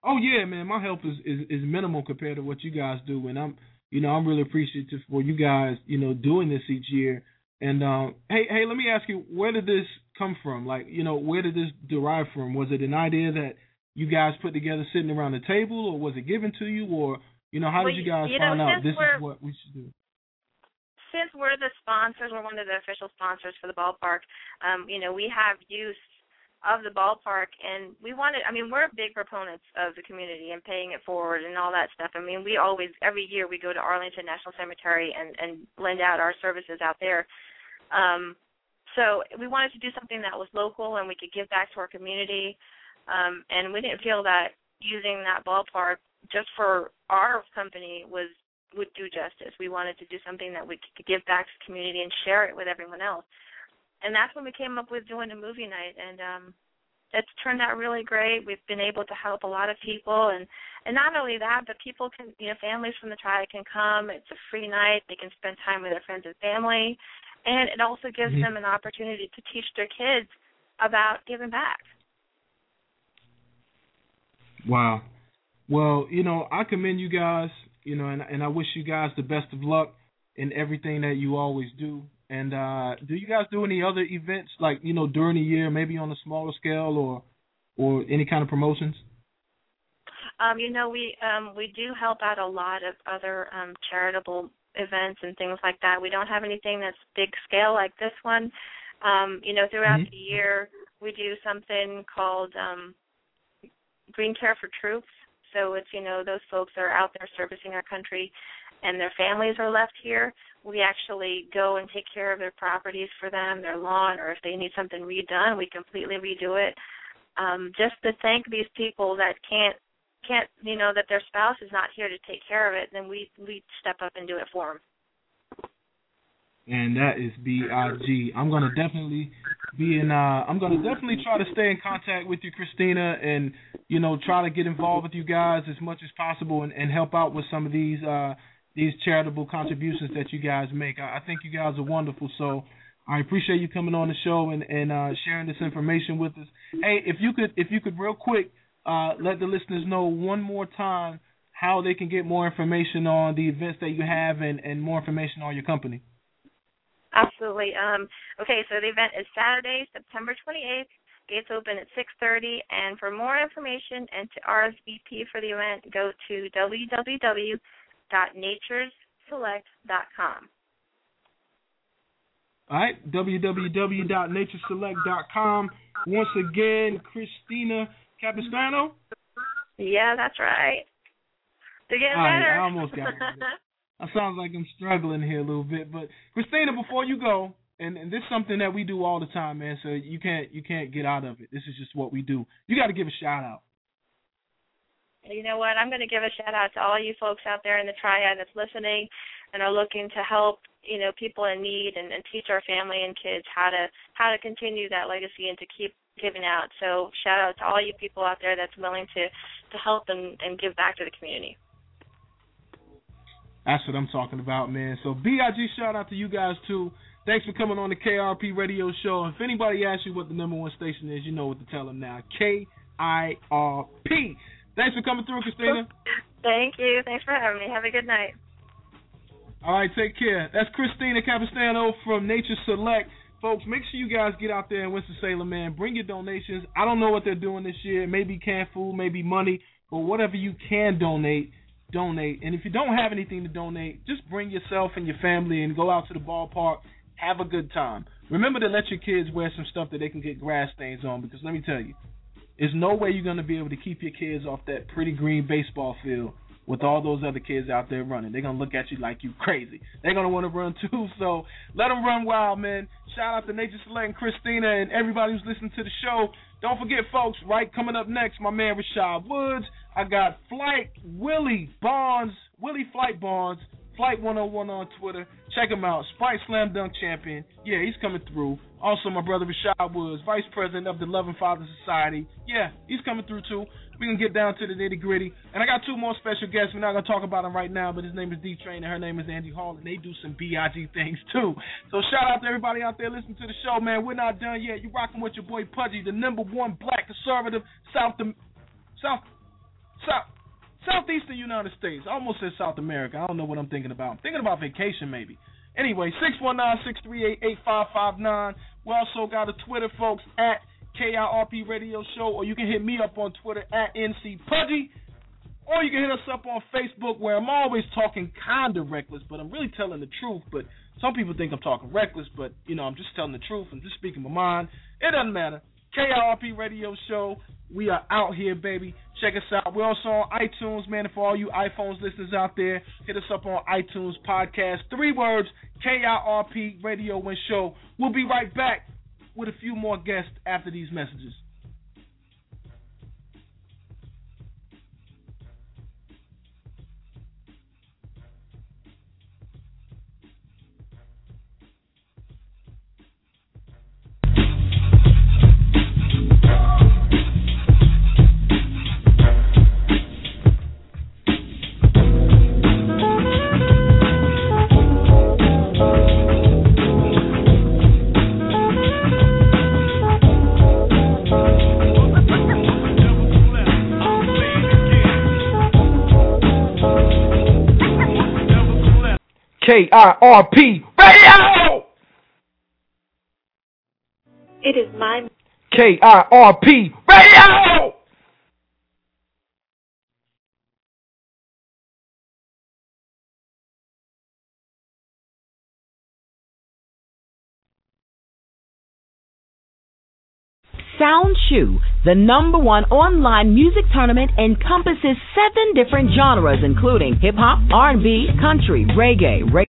Oh yeah, man, my help is, is is minimal compared to what you guys do, and I'm you know I'm really appreciative for you guys you know doing this each year. And um, hey hey, let me ask you, where did this come from? Like you know, where did this derive from? Was it an idea that you guys put together sitting around the table, or was it given to you, or you know how Well, did you guys you know, find out this is what we should do? since we're the sponsors, we're one of the official sponsors for the ballpark. Um, you know, we have use of the ballpark, and we wanted. I mean, we're big proponents of the community and paying it forward and all that stuff. I mean, we always every year we go to Arlington National Cemetery and and lend out our services out there. Um, so we wanted to do something that was local and we could give back to our community. Um, and we didn't feel that using that ballpark just for our company was would do justice. We wanted to do something that we could give back to the community and share it with everyone else. And that's when we came up with doing a movie night and um it's turned out really great. We've been able to help a lot of people and and not only that, but people can you know, families from the Triad can come. It's a free night. They can spend time with their friends and family. And it also gives Mhm. them an opportunity to teach their kids about giving back. Wow. Well, you know, I commend you guys, you know, and and I wish you guys the best of luck in everything that you always do. And uh do you guys do any other events like, you know, during the year, maybe on a smaller scale or or any kind of promotions? Um, you know, we um we do help out a lot of other um charitable events and things like that. We don't have anything that's big scale like this one. Um, you know, throughout Mhm. the year we do something called um Green Care for Troops. So it's, you know, those folks are out there servicing our country and their families are left here. We actually go and take care of their properties for them, their lawn, or if they need something redone, we completely redo it. Um, just to thank these people that can't can't you know that their spouse is not here to take care of it, then we we step up and do it for them. And that is B I G. I'm gonna definitely be in. Uh, I'm gonna definitely try to stay in contact with you, Christina, and you know try to get involved with you guys as much as possible and, and help out with some of these uh, these charitable contributions that you guys make. I, I think you guys are wonderful. So I appreciate you coming on the show and and uh, sharing this information with us. Hey, if you could, if you could, real quick, uh, let the listeners know one more time how they can get more information on the events that you have and and more information on your company. Absolutely. Um, okay, so the event is Saturday, September 28th. Gates open at 6:30. And for more information and to RSVP for the event, go to www.natureselect.com. All right, www.natureselect.com. Once again, Christina Capistrano. Yeah, that's right. They're getting All right, better. I almost got it. It sounds like I'm struggling here a little bit, but Christina, before you go, and, and this is something that we do all the time, man. So you can't you can't get out of it. This is just what we do. You got to give a shout out. You know what? I'm going to give a shout out to all you folks out there in the triad that's listening and are looking to help, you know, people in need and, and teach our family and kids how to how to continue that legacy and to keep giving out. So shout out to all you people out there that's willing to to help and, and give back to the community. That's what I'm talking about, man. So BIG shout out to you guys too. Thanks for coming on the KIRP radio show. If anybody asks you what the number one station is, you know what to tell them now. KIRP. Thanks for coming through, Christina. Thank you. Thanks for having me. Have a good night. All right, take care. That's Christina Capistrano from Nature Select. folks, make sure you guys get out there in Winston-Salem, man. Bring your donations. I don't know what they're doing this year. Maybe canned food, maybe money, but whatever you can donate, donate. And if you don't have anything to donate, just bring yourself and your family and go out to the ballpark. Have a good time. Remember to let your kids wear some stuff that they can get grass stains on because let me tell you, there's no way you're going to be able to keep your kids off that pretty green baseball field with all those other kids out there running. They're gonna look at you like you crazy. They're gonna want to run too. So let them run wild, man. Shout out to Nature Select and Christina and everybody who's listening to the show. Don't forget, folks. Right, coming up next, my man Rashad Woods. I got Flight Willie Bonds, Willie Flight Barnes, Flyte 101 on Twitter. Check him out. Sprite Slam Dunk Champion. Yeah, he's coming through. Also, my brother Rashad Woods, Vice President of the Loving Father Society. Yeah, he's coming through too. We can get down to the nitty gritty. And I got two more special guests. We're not gonna talk about them right now, but his name is D Train and her name is Andy Hall, and they do some Big things too. So shout out to everybody out there listening to the show, man. We're not done yet. You rocking with your boy Pudgy, the number one black conservative South South South Southeastern United States. I almost said South America. I don't know what I'm thinking about. I'm thinking about vacation maybe. Anyway, 619-638-8559. We also got a Twitter, folks, at KIRP Radio Show, or you can hit me up on Twitter at NC Pudgy, or you can hit us up on Facebook where I'm always talking kind of reckless, but I'm really telling the truth. But some people think I'm talking reckless, but you know I'm just telling the truth. I'm just speaking my mind. It doesn't matter. KIRP Radio Show. We are out here, baby. Check us out. We're also on iTunes, man. For all you iPhones listeners out there, hit us up on iTunes podcast. Three words, KIRP Radio and Show. We'll be right back with a few more guests after these messages. KIRP Radio! It is my KIRP Radio! Sound Chew, the number one online music tournament, encompasses seven different genres, including hip hop, R&B, country, reggae, reggae.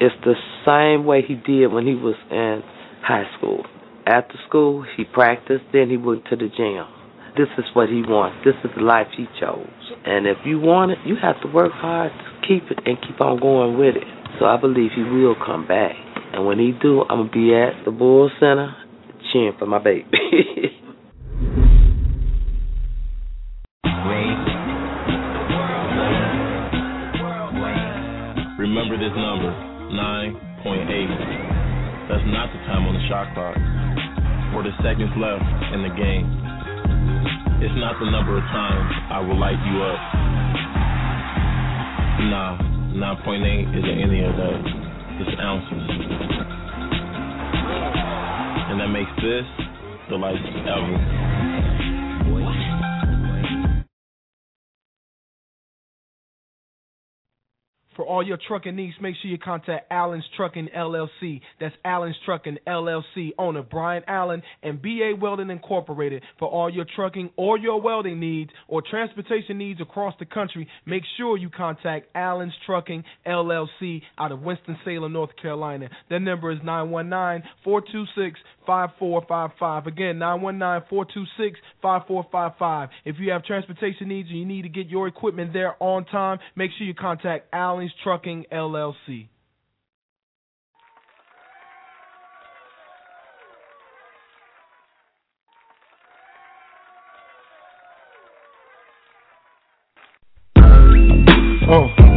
It's the same way he did when he was in high school. After school, he practiced, then he went to the gym. This is what he wants. This is the life he chose. And if you want it, you have to work hard to keep it and keep on going with it. So I believe he will come back. And when he do, I'm going to be at the Bull Center cheering for my baby. Remember this number, 9.8. That's not the time on the shot clock. Or the seconds left in the game. It's not the number of times I will light you up. Nah, 9.8 isn't any of that. It's ounces. And that makes this the lightest ever. For all your trucking needs, make sure you contact Allen's Trucking LLC. That's Allen's Trucking LLC owner Brian Allen and BA Welding Incorporated. For all your trucking or your welding needs or transportation needs across the country, make sure you contact Allen's Trucking LLC out of Winston-Salem, North Carolina. Their number is 919-426-5455. Again, 919-426-5455. If you have transportation needs and you need to get your equipment there on time, make sure you contact Allen's Trucking LLC. Oh.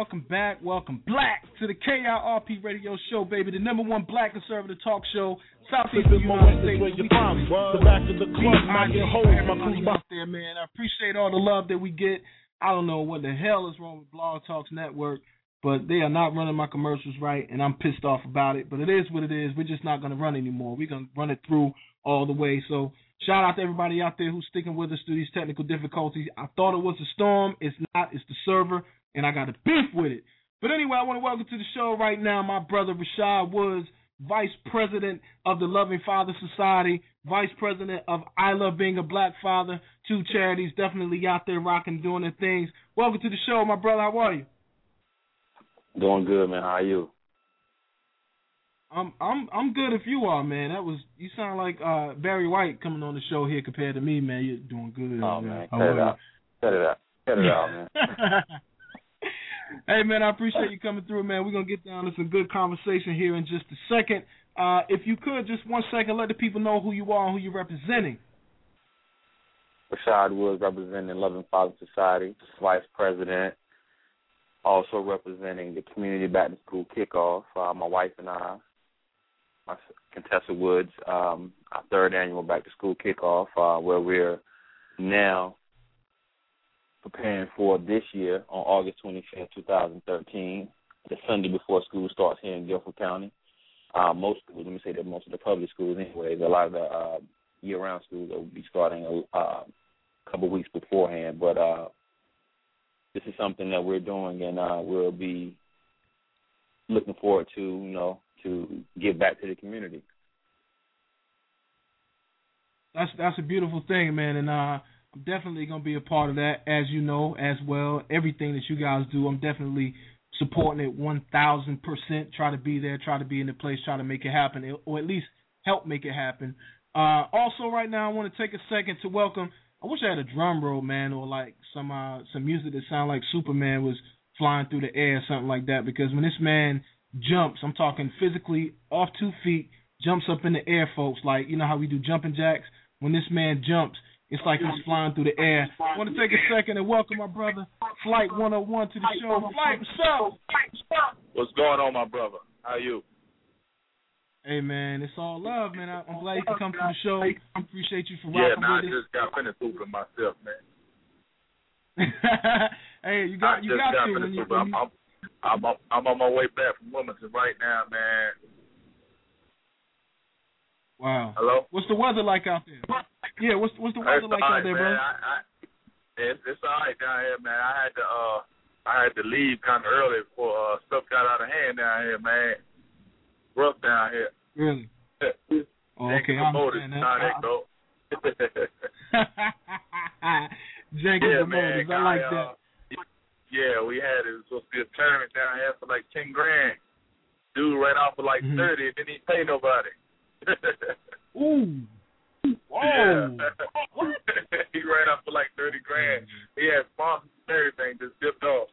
Welcome back, welcome black to the KIRP radio show, baby, the number one black conservative talk show, Southeast of the United States. where you find the back of the club, holes in my Everybody out there, man. I appreciate all the love that we get. I don't know what the hell is wrong with Blog Talks Network, but they are not running my commercials right, and I'm pissed off about it. But it is what it is. We're just not going to run anymore. We're going to run it through all the way. So shout out to everybody out there who's sticking with us through these technical difficulties. I thought it was a storm. It's not. It's the server, and I got a beef with it. But anyway, I want to welcome to the show right now my brother Rashad Woods, Vice President of the Loving Father Society, Vice President of I Love Being a Black Father, two charities definitely out there rocking, doing their things. Welcome to the show, my brother. How are you? Doing good, man. How are you? I'm I'm I'm good if you are, man. That was you sound like uh Barry White coming on the show here compared to me, man. You're doing good. Oh man, How cut it out. Cut it out. Cut it out, man. hey man, I appreciate you coming through, man. We're gonna get down to some good conversation here in just a second. Uh if you could just one second let the people know who you are and who you're representing. Rashad Woods representing Loving Father Society, Vice President. Also representing the Community Back to School Kickoff. Uh, my wife and I, my Contessa Woods, um, our third annual Back to School Kickoff, uh, where we're now preparing for this year on August 25th, 2013, the Sunday before school starts here in Guilford County. Uh, most schools, let me say that most of the public schools, anyways, a lot of the uh, year-round schools will be starting a uh, couple weeks beforehand. But uh, this is something that we're doing, and uh, we'll be looking forward to, you know, to give back to the community. That's that's a beautiful thing, man, and uh I'm definitely gonna be a part of that, as you know, as well. Everything that you guys do, I'm definitely supporting it one thousand percent. Try to be there, try to be in the place, try to make it happen, or at least help make it happen. Uh also right now I wanna take a second to welcome I wish I had a drum roll, man, or like some uh some music that sounded like Superman was flying through the air, or something like that, because when this man jumps, I'm talking physically off two feet, jumps up in the air, folks, like you know how we do jumping jacks? When this man jumps, it's like he's flying through the air. I want to take a second and welcome my brother, Flyte 101 to the show. Flight, what's up? What's going on, my brother? How you? Hey man, it's all love, man. I- I'm glad you could come to the show. I appreciate you for watching. Yeah, rocking man, I with just got finished hooping myself, man. hey, you got I you got got to when you, I'm, I'm, I'm, I'm on my way back from Wilmington right now, man. Wow. Hello? What's the weather like out there? Yeah, what's what's the weather It's like all out right, there, man. bro? I, I, it's, it's all right down here, man. I had to uh, I had to leave kind of early before uh, stuff got out of hand down here, man. Rough down here. Really? Oh, okay, I Motors, understand that. Nah, I- go. Jenkins yeah, man. Motors, I like uh, that. Yeah, we had it was supposed to be a tournament down here for like ten grand. Dude ran off for like Mhm. thirty and didn't even pay nobody. Ooh. Yeah. He ran off for like thirty grand. He had sponsors and everything, just dipped off.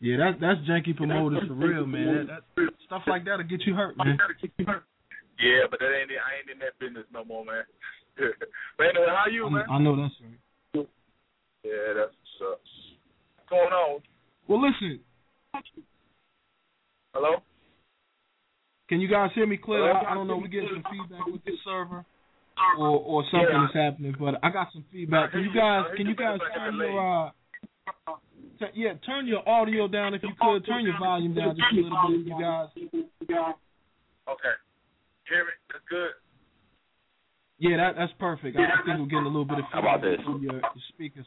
Yeah, that's that's janky promoters for real, man. That, that stuff like that'll get you hurt, man. Yeah, but that ain't I ain't in that business no more, man. but anyway, how you, man? I, I know that's right. Yeah, that's what's up. What's going on? Well, listen, Hello? Can you guys hear me clear? I, don't know. We're getting some feedback with this server, or or something Yeah. is happening, but I got some feedback. Can you guys can you guys turn your uh t- yeah turn your audio down if you could turn your volume down just a little bit, you guys. Okay. Hear me? That's good. Yeah, that that's perfect. I, I think we're getting a little bit of How about feedback this? from your, your speakers.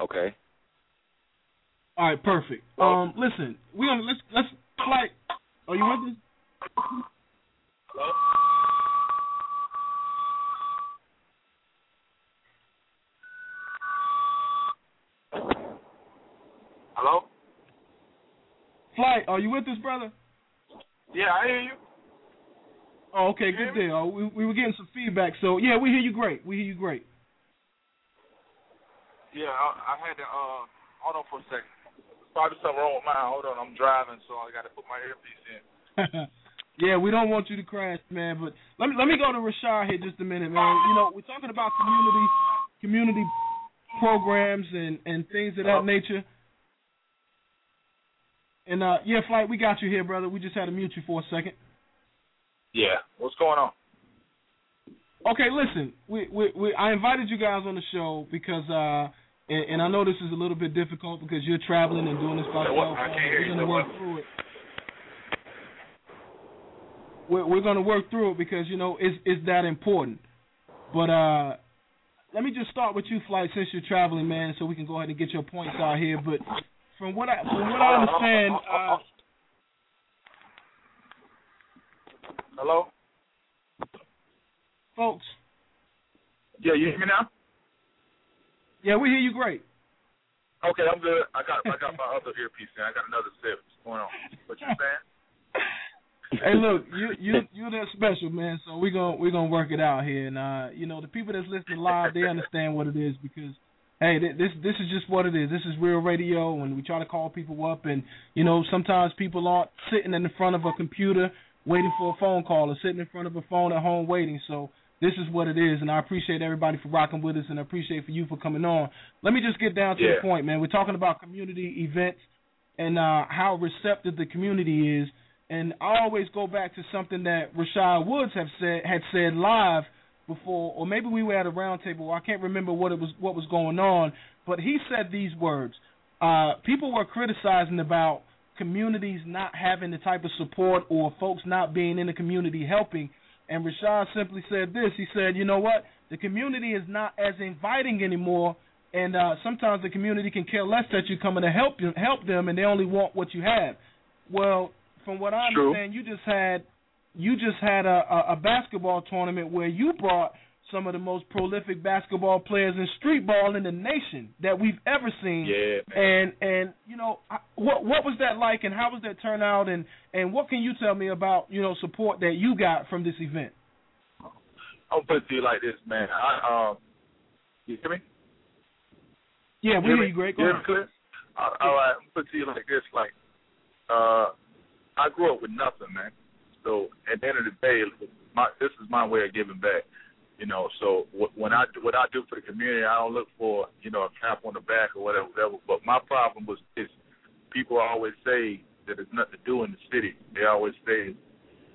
Okay. All right, perfect. Um, listen, we gonna let's let's flight. Are you with us? Hello? Hello? Flight, are you with us, brother? Yeah, I hear you. Oh, okay, good deal. We we were getting some feedback, so yeah, we hear you great. We hear you great. Yeah, I, I had to uh hold on for a second. Probably something wrong with mine. Hold on, I'm driving, so I got to put my earpiece in. Yeah, we don't want you to crash, man. But let me let me go to Rashad here just a minute, man. You know, we're talking about community community programs and and things of that nature. And uh yeah, flight, we got you here, brother. We just had to mute you for a second. Yeah. What's going on? Okay, listen, we, we, we I invited you guys on the show because uh and, and I know this is a little bit difficult because you're traveling and doing this by yourself. We're gonna work through it. We're, we're gonna work through it because you know it's it's that important. But uh let me just start with you, Flyte, since you're traveling, man, so we can go ahead and get your points out here. But from what I from what I understand, uh, Hello? folks, Yeah, you hear me now? Yeah, we hear you great. Okay, I'm good. I got I got my other earpiece in. I got another set. What's going on? What you saying? hey, look, you you you're that special, man. So we gonna we gonna work it out here, and uh, you know the people that's listening live, they understand what it is because hey, th- this this is just what it is. This is real radio, and we try to call people up, and you know sometimes people aren't sitting in the front of a computer waiting for a phone call or sitting in front of a phone at home waiting. So this is what it is, and I appreciate everybody for rocking with us, and I appreciate for you for coming on. Let me just get down to Yeah. the point, man. We're talking about community events and uh, how receptive the community is. And I always go back to something that Rashad Woods have said had said live before, or maybe we were at a roundtable. I can't remember what it was what was going on, but he said these words. Uh, people were criticizing about communities not having the type of support or folks not being in the community helping. And Rashad simply said this. He said, "You know what? The community is not as inviting anymore." And uh, sometimes the community can care less that you're coming to help you, help them, and they only want what you have. Well, from what I True. understand, you just had you just had a, a, a basketball tournament where you brought some of the most prolific basketball players in street ball in the nation that we've ever seen. Yeah, And and you know what what was that like, and how was that turnout, and and what can you tell me about you know support that you got from this event? I'm gonna put it to you like this, man. I um, you hear me? Yeah, we hear hear you, hear me clear? Uh, all right, I'm put it to you like this, like uh, I grew up with nothing, man. So at the end of the day, my this is my way of giving back. You know, so wh- when I what I do for the community, I don't look for you know a cap on the back or whatever, whatever. But my problem was this: people always say that there's nothing to do in the city. They always say,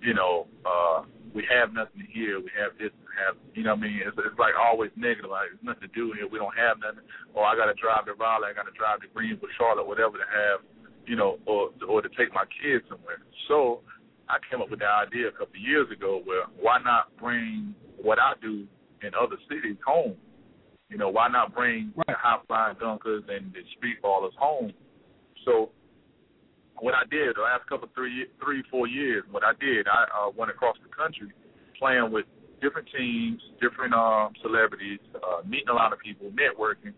you know, uh, we have nothing here. We have this. We have, you know, what I mean, it's, it's like always negative. Like there's nothing to do here. We don't have nothing. Or I got to drive to Raleigh. I got to drive to Greenville, Charlotte, whatever to have, you know, or or to take my kids somewhere. So I came up with the idea a couple of years ago where why not bring what I do in other cities home? You know, why not bring the high flying dunkers and the street ballers home? So what I did the last couple three three four years, what I did, I uh, went across the country playing with different teams, different um, celebrities, uh, meeting a lot of people, networking,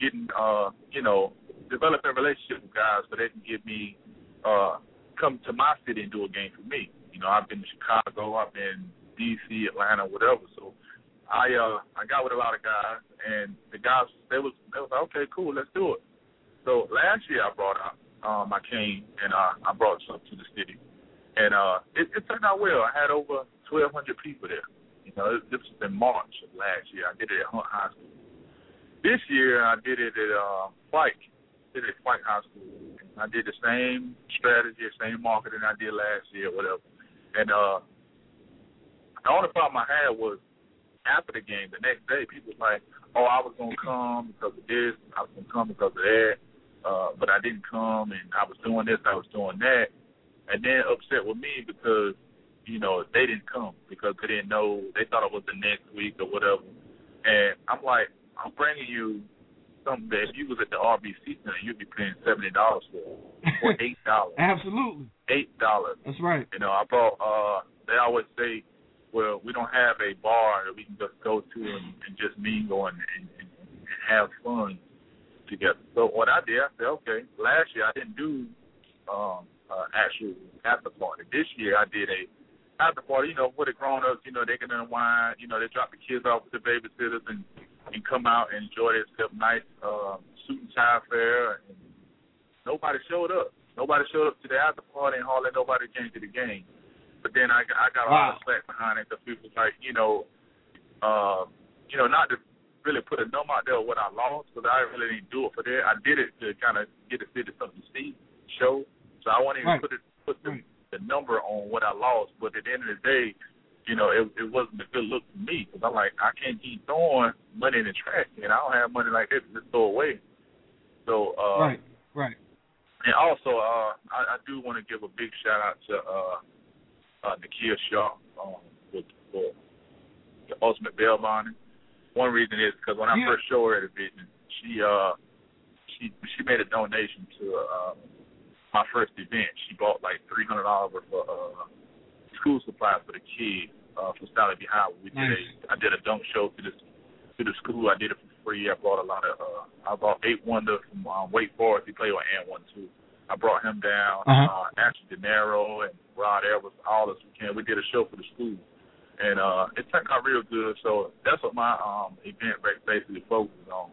getting uh, you know, developing relationships with guys so they can give me uh, come to my city and do a game for me. You know, I've been to Chicago, I've been DC, Atlanta, whatever. So I uh I got with a lot of guys and the guys they was they was like, Okay, cool, let's do it. So last year I brought out um I came and uh I brought some to the city. And uh it, it turned out well. I had over twelve hundred people there. You know, this was in March of last year. I did it at Hunt High School. This year I did it at uh Fike. Did it at Fike High School. I did the same strategy, same marketing I did last year, whatever. And uh the only problem I had was after the game, the next day, people was like, "Oh, I was gonna come because of this. I was gonna come because of that, uh, but I didn't come, and I was doing this, I was doing that." And then upset with me because you know they didn't come because they didn't know they thought it was the next week or whatever. And I'm like, I'm bringing you something that if you was at the RBC center, you'd be paying seventy dollars for, or eight dollars. Absolutely, eight dollars. that's right. You know, I brought. uh They always say, "Well, we don't have a bar that we can just go to and, and just mingle and, and, and, have fun together." So what I did, I said, "Okay." Last year I didn't do um uh, actual after party. This year I did a after party. You know, for the grown ups, you know, they can unwind. You know, they drop the kids off with the babysitters and and come out and enjoy themselves. Nice uh, suit and tie affair. And nobody showed up. Nobody showed up to the after party and hardly nobody came to the game. But then I, I got a lot of slack behind it because people was like, you know, uh, you know, not to really put a number out there of what I lost because I really didn't do it for that. I did it to kind of get the city something to see, show. So I won't even Right. put it put the, the number on what I lost. But at the end of the day, you know, it, it wasn't a good look for me because I'm like, I can't keep throwing money in the trash, and I don't have money like that to just throw away. So uh, right, right. and also, uh, I, I do want to give a big shout out to uh, uh, Nakia Shaw um, with, for the Ultimate Bail Bonding. One reason is because when I Yeah. first showed her the vision, she uh, she she made a donation to uh, my first event. She bought like three hundred dollars worth of uh, school supplies for the kids uh, for Sallie B. Howard. We did Nice. a I did a dunk show to this to the school. I did it for free. I brought a lot of uh, I brought Eight Wonder from um, Wake Forest. He played with AND1 too. I brought him down. Uh-huh. Uh, Ashley De Niro and Rod Evers, all this weekend. We did a show for the school, and uh, it turned out real good. So that's what my um, event basically focuses on.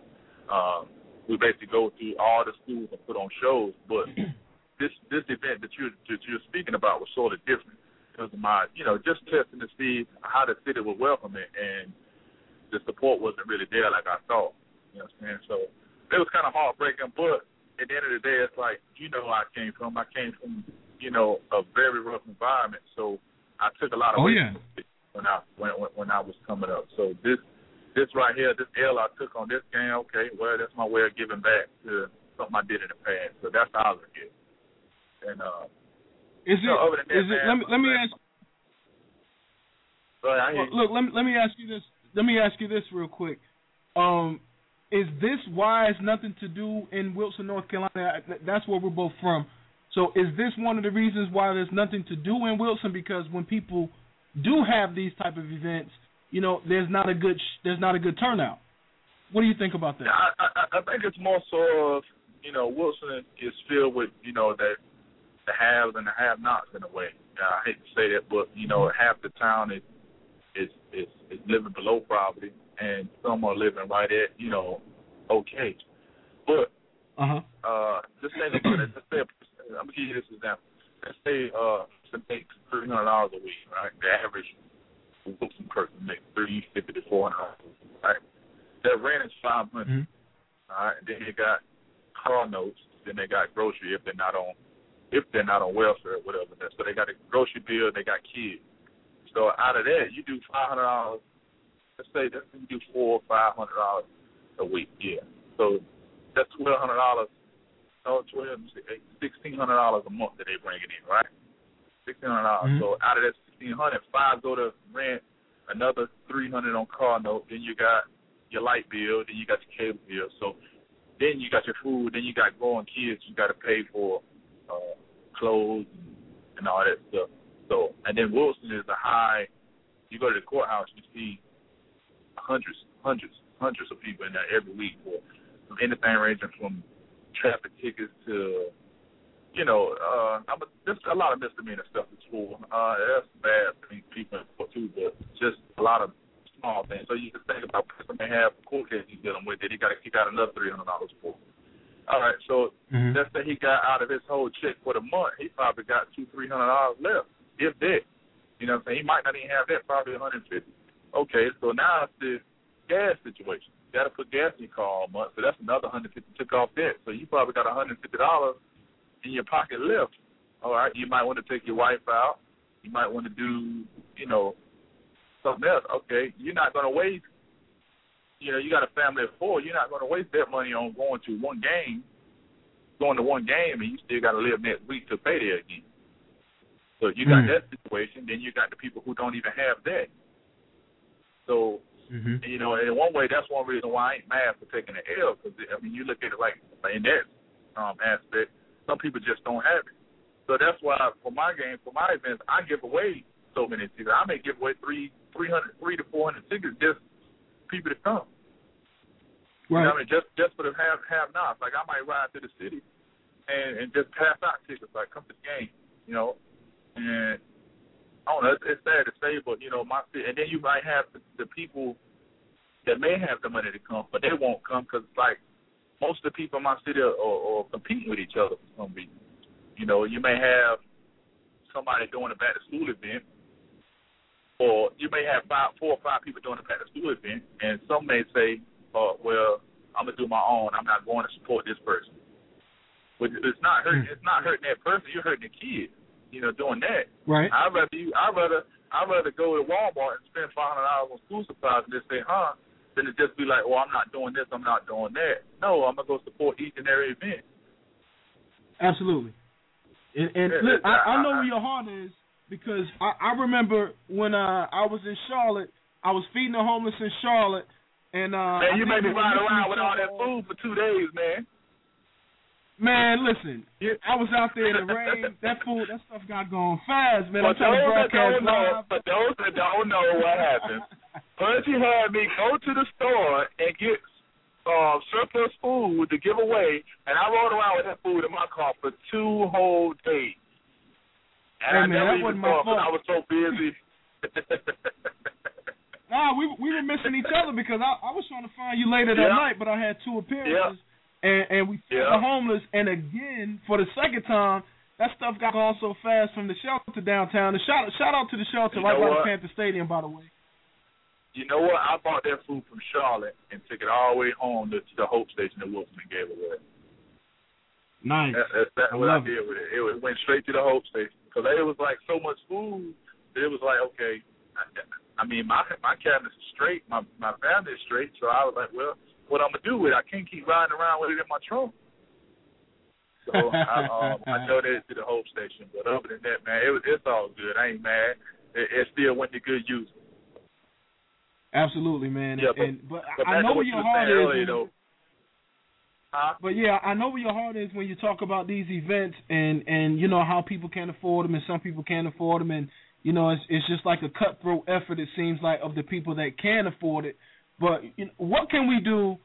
Um, we basically go through all the schools and put on shows, but this this event that you that you're speaking about was sort of different because of my you know just testing to see how the city would welcome it, and the support wasn't really there like I thought. You know what I'm saying? So it was kind of heartbreaking, but at the end of the day, it's like you know where I came from. I came from you know a very rough environment, so I took a lot of Oh, yeah. when I when when- when I was coming up. So this this right here, this L I took on this game, okay, well that's my way of giving back to something I did in the past. So that's how I look at it. And uh, Is it? No, other than that, is it? man, Let me let me ask. go ahead, Well, you. look, let me let me ask you this. Let me ask you this real quick. Um, is this why it's nothing to do in Wilson, North Carolina? That's where we're both from. So is this one of the reasons why there's nothing to do in Wilson? Because when people do have these type of events, you know, there's not a good sh- there's not a good turnout. What do you think about that? I, I, I think it's more so of you know Wilson is filled with you know that the haves and the have-nots in a way. Yeah, I hate to say that, but you know half the town is is is, is living below poverty, and some are living right at you know okay. But Uh huh. uh, just think about it. Let's say I'm gonna give you this example. Let's say uh, to make three hundred dollars a week, right? The average Wilson person makes three fifty to four hundred dollars, right? Their rent is five hundred. All right. Then they got car notes. Then they got grocery if they're not on if they're not on welfare or whatever. So they got a grocery bill. They got kids. So out of that, you do five hundred dollars. Let's say that you do four or five hundred dollars a week. Yeah. So that's twelve hundred dollars. No, twelve, sixteen hundred dollars a month that they bringing in, right? Sixteen hundred dollars. Mhm. So out of that sixteen hundred, five go to rent. Another three hundred on car note. Then you got your light bill. Then you got your cable bill. So then you got your food. Then you got growing kids. You got to pay for uh, clothes and all that stuff. So and then Wilson is a high. You go to the courthouse, you see hundreds, hundreds, hundreds of people in there every week for from anything ranging from traffic tickets to, you know, uh, I'm a, there's a lot of misdemeanor stuff at school. Uh, that's bad for these people too, but just a lot of small things. So you can think about person may have a court case he's dealing with that he got to kick out another three hundred dollars for. All right, so Mhm. let's say he got out of his whole check for the month, he probably got two, three hundred dollars left, if that. You know what I'm saying? He might not even have that, probably hundred fifty. Okay, so now it's the gas situation. Gotta put gas in your car all month, so that's another hundred fifty took off that. So you probably got a hundred fifty dollars in your pocket left. All right, you might want to take your wife out. You might want to do, you know, something else. Okay, you're not gonna waste you know, you got a family of four, you're not going to waste that money on going to one game, going to one game, and you still got to live next week to pay there again. So you got Mm. that situation. Then you got the people who don't even have that. So Mm-hmm. you know, in one way, that's one reason why I ain't mad for taking the L. Because I mean, you look at it like in that um, aspect, some people just don't have it. So that's why for my game, for my events, I give away so many tickets. I may give away three, three hundred, three to four hundred tickets just people to come. You know what I mean? Just just for the have have nots. Like I might ride to the city and and just pass out tickets, like come to the game, you know. And I don't know, it's, it's sad to say, but you know, my city, and then you might have the, the people that may have the money to come, but they won't come because like most of the people in my city are, are, are competing with each other for some reason. You know, you may have somebody doing a back to school event, or you may have five, four or five people doing a back to school event, and some may say, "Oh, well, I'm gonna do my own. I'm not going to support this person." But it's not hurting. Hmm. It's not hurting that person. You're hurting the kid. You know, doing that. Right. I'd rather you. I'd rather. I'd rather go to Walmart and spend five hundred dollars on school supplies and just say, "Huh," than to just be like, "Well, I'm not doing this. I'm not doing that." No, I'm gonna go support each and every event. Absolutely. And, and Yeah, look, I- I, I know where your heart is because I, I remember when uh, I was in Charlotte, I was feeding the homeless in Charlotte, and uh, man, you made me ride around with all that food for two days, man. Man, listen, I was out there in the rain. That food, that stuff got going fast, man. I'm For trying to those that broadcast don't know, live. for those that don't know what happened, Punchy had me go to the store and get uh, surplus food to give away, and I rode around with that food in my car for two whole days. And Hey, I man, never that even wasn't my saw it 'cause fault. I was so busy. Nah, we we were missing each other because I, I was trying to find you later that Yeah. night, but I had two appearances, and and we fed Yeah. the homeless, and again for the second time, that stuff got gone so fast from the shelter downtown. The shout shout out to the shelter You right by what? the Panther Stadium, by the way. You know what? I bought that food from Charlotte and took it all the way home to, to the Hope Station in Wilson and gave it away. Nice. That, that's that's I what I love did with it. It was- went straight to the Hope Station because it was like so much food. that It was like okay. I, I mean, my my cabinet's straight, my my family is straight, so I was like, well, what I'm gonna do with it? I can't keep riding around with it in my trunk. So I um I donated to the Hope Station, but other than that, man, it it's all good. I ain't mad. It, it still went to good use. Absolutely, man. Yeah, but- and but, but I know where what your heart saying is. earlier, though. Huh? But yeah, I know where your heart is when you talk about these events and and you know how people can't afford them and some people can't afford them and you know it's it's just like a cutthroat effort it seems like of the people that can afford it. But you know, what can we do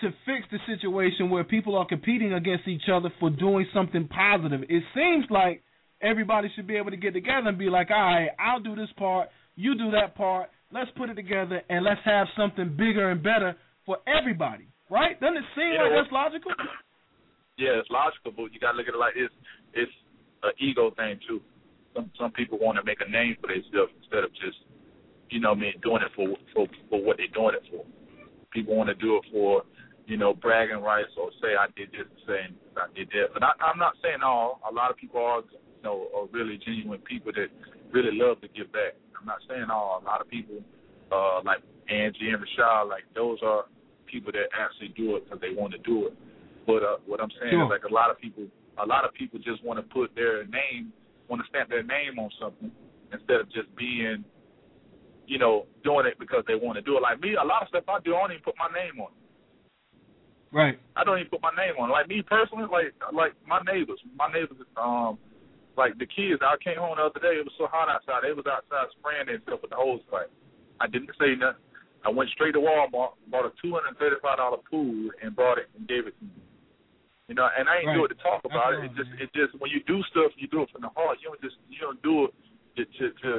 to fix the situation where people are competing against each other for doing something positive? It seems like everybody should be able to get together and be like, all right, I'll do this part, you do that part, let's put it together and let's have something bigger and better for everybody. Right? Doesn't it seem You like that's logical? Yeah, it's logical, but you gotta look at it like it's it's an ego thing too. Some some people want to make a name for themselves instead of just you know what I mean doing it for for for what they're doing it for. People want to do it for you know bragging rights or say I did this and saying I did that. But I, I'm not saying all. A lot of people are you know are really genuine people that really love to give back. I'm not saying all. A lot of people uh like Angie and Rashad, like those are people that actually do it because they want to do it. But uh, what I'm saying Sure. is like a lot of people, a lot of people just want to put their name, want to stamp their name on something instead of just being, you know, doing it because they want to do it. Like me, a lot of stuff I do, I don't even put my name on. Right. I don't even put my name on. Like me personally, like like my neighbors, my neighbors, um, like the kids. I came home the other day. It was so hot outside. They was outside spraying themselves with the hose pipe. I didn't say nothing. I went straight to Walmart, bought a two hundred and thirty-five dollar pool, and brought it and gave it to me. You know, and I ain't do it to talk about it. It just, it just when you do stuff, you do it from the heart. You don't just, you don't do it to, to, to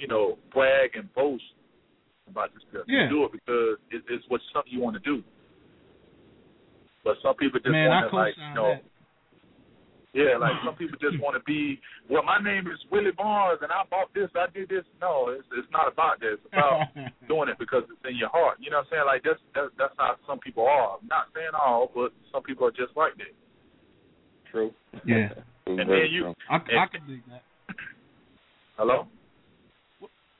you know, brag and boast about this stuff. Yeah. You do it because it, it's what something you want to do. But some people just want to like, you know, that. yeah, like some people just want to be. Well, my name is Willie Barnes, and I bought this, I did this. No, it's it's not about that. It's about doing it because it's in your heart. You know what I'm saying? Like that's that's, that's how some people are. I'm not saying all, but some people are just like that. True. Yeah. And then you, I, I can dig that. hello.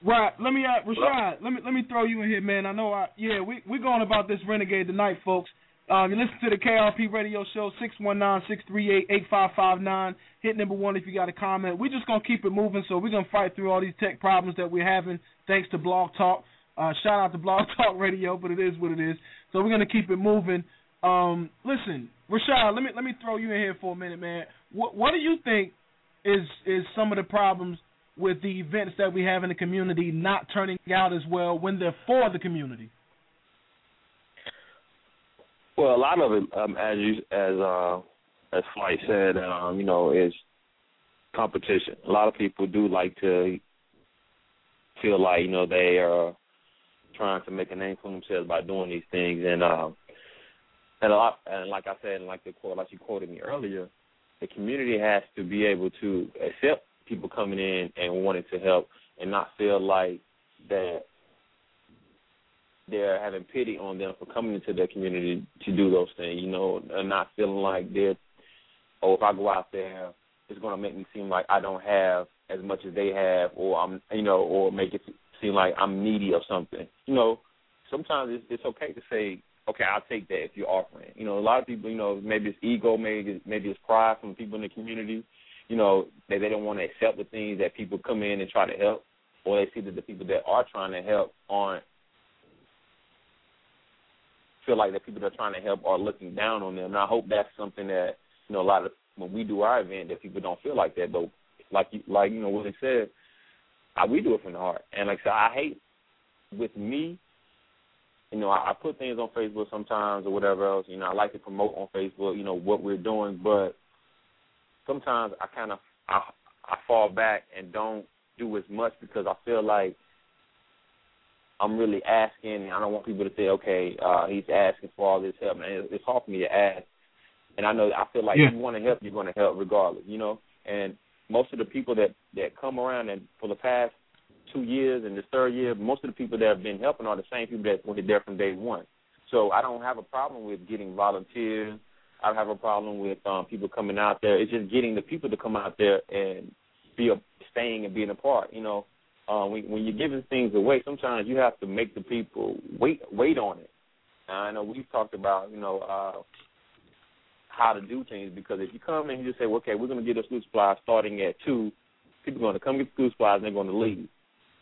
Right. Let me uh Rashad, let me let me throw you in here, man. I know I yeah, we we're going about this renegade tonight, folks. Um, you listen to the KIRP radio show, 619-638-8559. Hit number one if you got a comment. We're just going to keep it moving, so we're going to fight through all these tech problems that we're having thanks to Blog Talk. Uh, shout out to Blog Talk Radio, but it is what it is. So we're going to keep it moving. Um, listen, Rashad, let me let me throw you in here for a minute, man. What what do you think is is some of the problems with the events that we have in the community not turning out as well when they're for the community? Well, a lot of it, um, as you as uh, as Flyte said, um, you know, is competition. A lot of people do like to feel like you know they are trying to make a name for themselves by doing these things, and um, and a lot, and like I said, and like the quote, like you quoted me earlier, the community has to be able to accept people coming in and wanting to help and not feel like that they're having pity on them for coming into their community to do those things, you know, and not feeling like they're, oh, if I go out there, it's going to make me seem like I don't have as much as they have, or I'm, you know, or make it seem like I'm needy of something. You know, sometimes it's, it's okay to say, okay, I'll take that if you're offering. You know, a lot of people, you know, maybe it's ego, maybe maybe it's pride from people in the community. You know, they they don't want to accept the things that people come in and try to help, or they see that the people that are trying to help aren't feel like the people that are trying to help are looking down on them. And I hope that's something that you know a lot of when we do our event that people don't feel like that. But like you, like you know what they said, I, we do it from the heart. And like I said, I hate with me. You know, I, I put things on Facebook sometimes or whatever else. You know, I like to promote on Facebook. You know what we're doing, but sometimes I kind of I I fall back and don't do as much because I feel like I'm really asking. I don't want people to say, okay, uh, he's asking for all this help. And it's hard for me to ask. And I know I feel like yeah. if you want to help, you're going to help regardless, you know. And most of the people that that come around and for the past two years and this third year, most of the people that have been helping are the same people that were there from day one. So I don't have a problem with getting volunteers. I have a problem with um, people coming out there. It's just getting the people to come out there and be a, staying and being a part. You know, uh, when, when you're giving things away, sometimes you have to make the people wait wait on it. Now, I know we've talked about you know uh, how to do things because if you come and you just say, well, okay, we're going to get a school supply starting at two, people are going to come get school supplies and they're going to leave.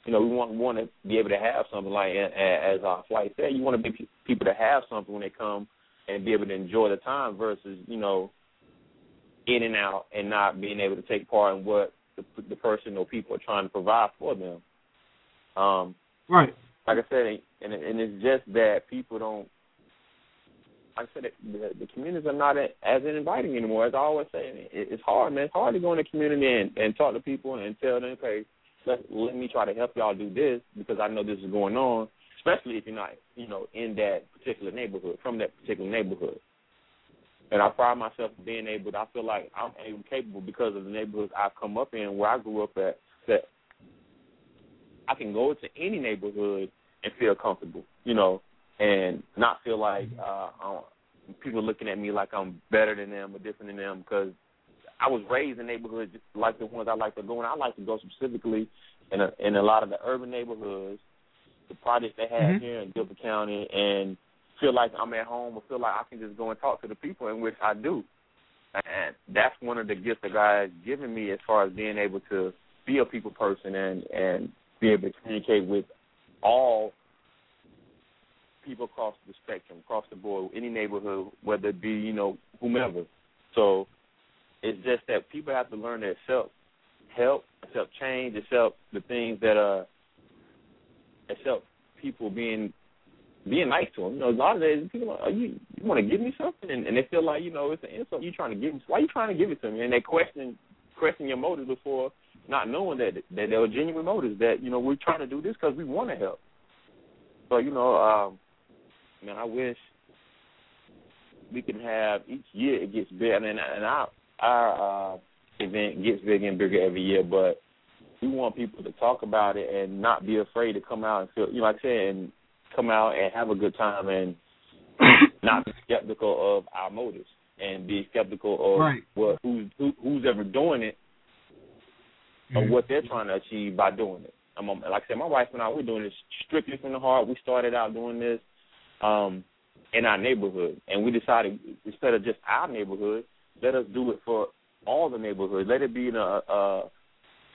You know, we want want to be able to have something like as our Flyte said. You want to be people to have something when they come and be able to enjoy the time versus you know in and out and not being able to take part in what the, the person or people are trying to provide for them. Um, right. Like I said, and and it's just that people don't. Like I said, the, the communities are not as inviting anymore. As I always say, it, it's hard, man. It's hard to go in the community and, and talk to people and tell them, okay, let let me try to help y'all do this because I know this is going on. Especially if you're not, you know, in that particular neighborhood, from that particular neighborhood. And I pride myself in being able. To, I feel like I'm able, capable because of the neighborhoods I've come up in, where I grew up at. That I can go into any neighborhood and feel comfortable, you know, and not feel like uh, I people looking at me like I'm better than them or different than them because I was raised in neighborhoods like the ones I like to go in. I like to go specifically in a, in a lot of the urban neighborhoods, the projects they have Mm-hmm. here in Guilford County, and feel like I'm at home or feel like I can just go and talk to the people, in which I do. And that's one of the gifts that God has given me as far as being able to be a people person and and be able to communicate with all people across the spectrum, across the board, any neighborhood, whether it be you know whomever. So it's just that people have to learn to accept help, accept change, accept the things that are accept people being being nice to them. You know, a lot of days people are, are you you want to give me something, and, and they feel like you know it's an insult. You trying to give me? Why you trying to give it to me? And they question question your motives before not knowing that that there were genuine motives. That you know we're trying to do this because we want to help. So you know, um, man, I wish we can have each year it gets bigger, and and our our uh, event gets bigger and bigger every year, but we want people to talk about it and not be afraid to come out and feel you know like I said and come out and have a good time and not be skeptical of our motives and be skeptical of Right. what who's who, who's ever doing it or Mhm. what they're trying to achieve by doing it. I'm like I said, my wife and I we're doing this strictly from the heart. We started out doing this um in our neighborhood and we decided instead of just our neighborhood, let us do it for all the neighborhoods. Let it be in a, a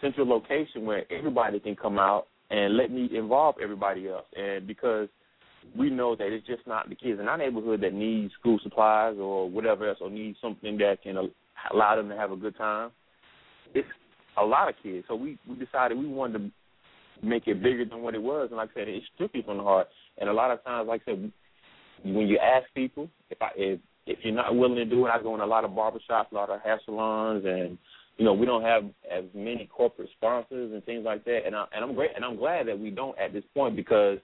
central location where everybody can come out and let me involve everybody else. And because we know that it's just not the kids in our neighborhood that need school supplies or whatever else, or need something that can allow them to have a good time. It's a lot of kids. So we we decided we wanted to make it bigger than what it was. And like I said, it's strictly from the heart. And a lot of times, like I said, when you ask people, if I if if you're not willing to do it, I go in a lot of barbershops, a lot of hair salons, and you know we don't have as many corporate sponsors and things like that. And I and I'm great and I'm glad that we don't at this point because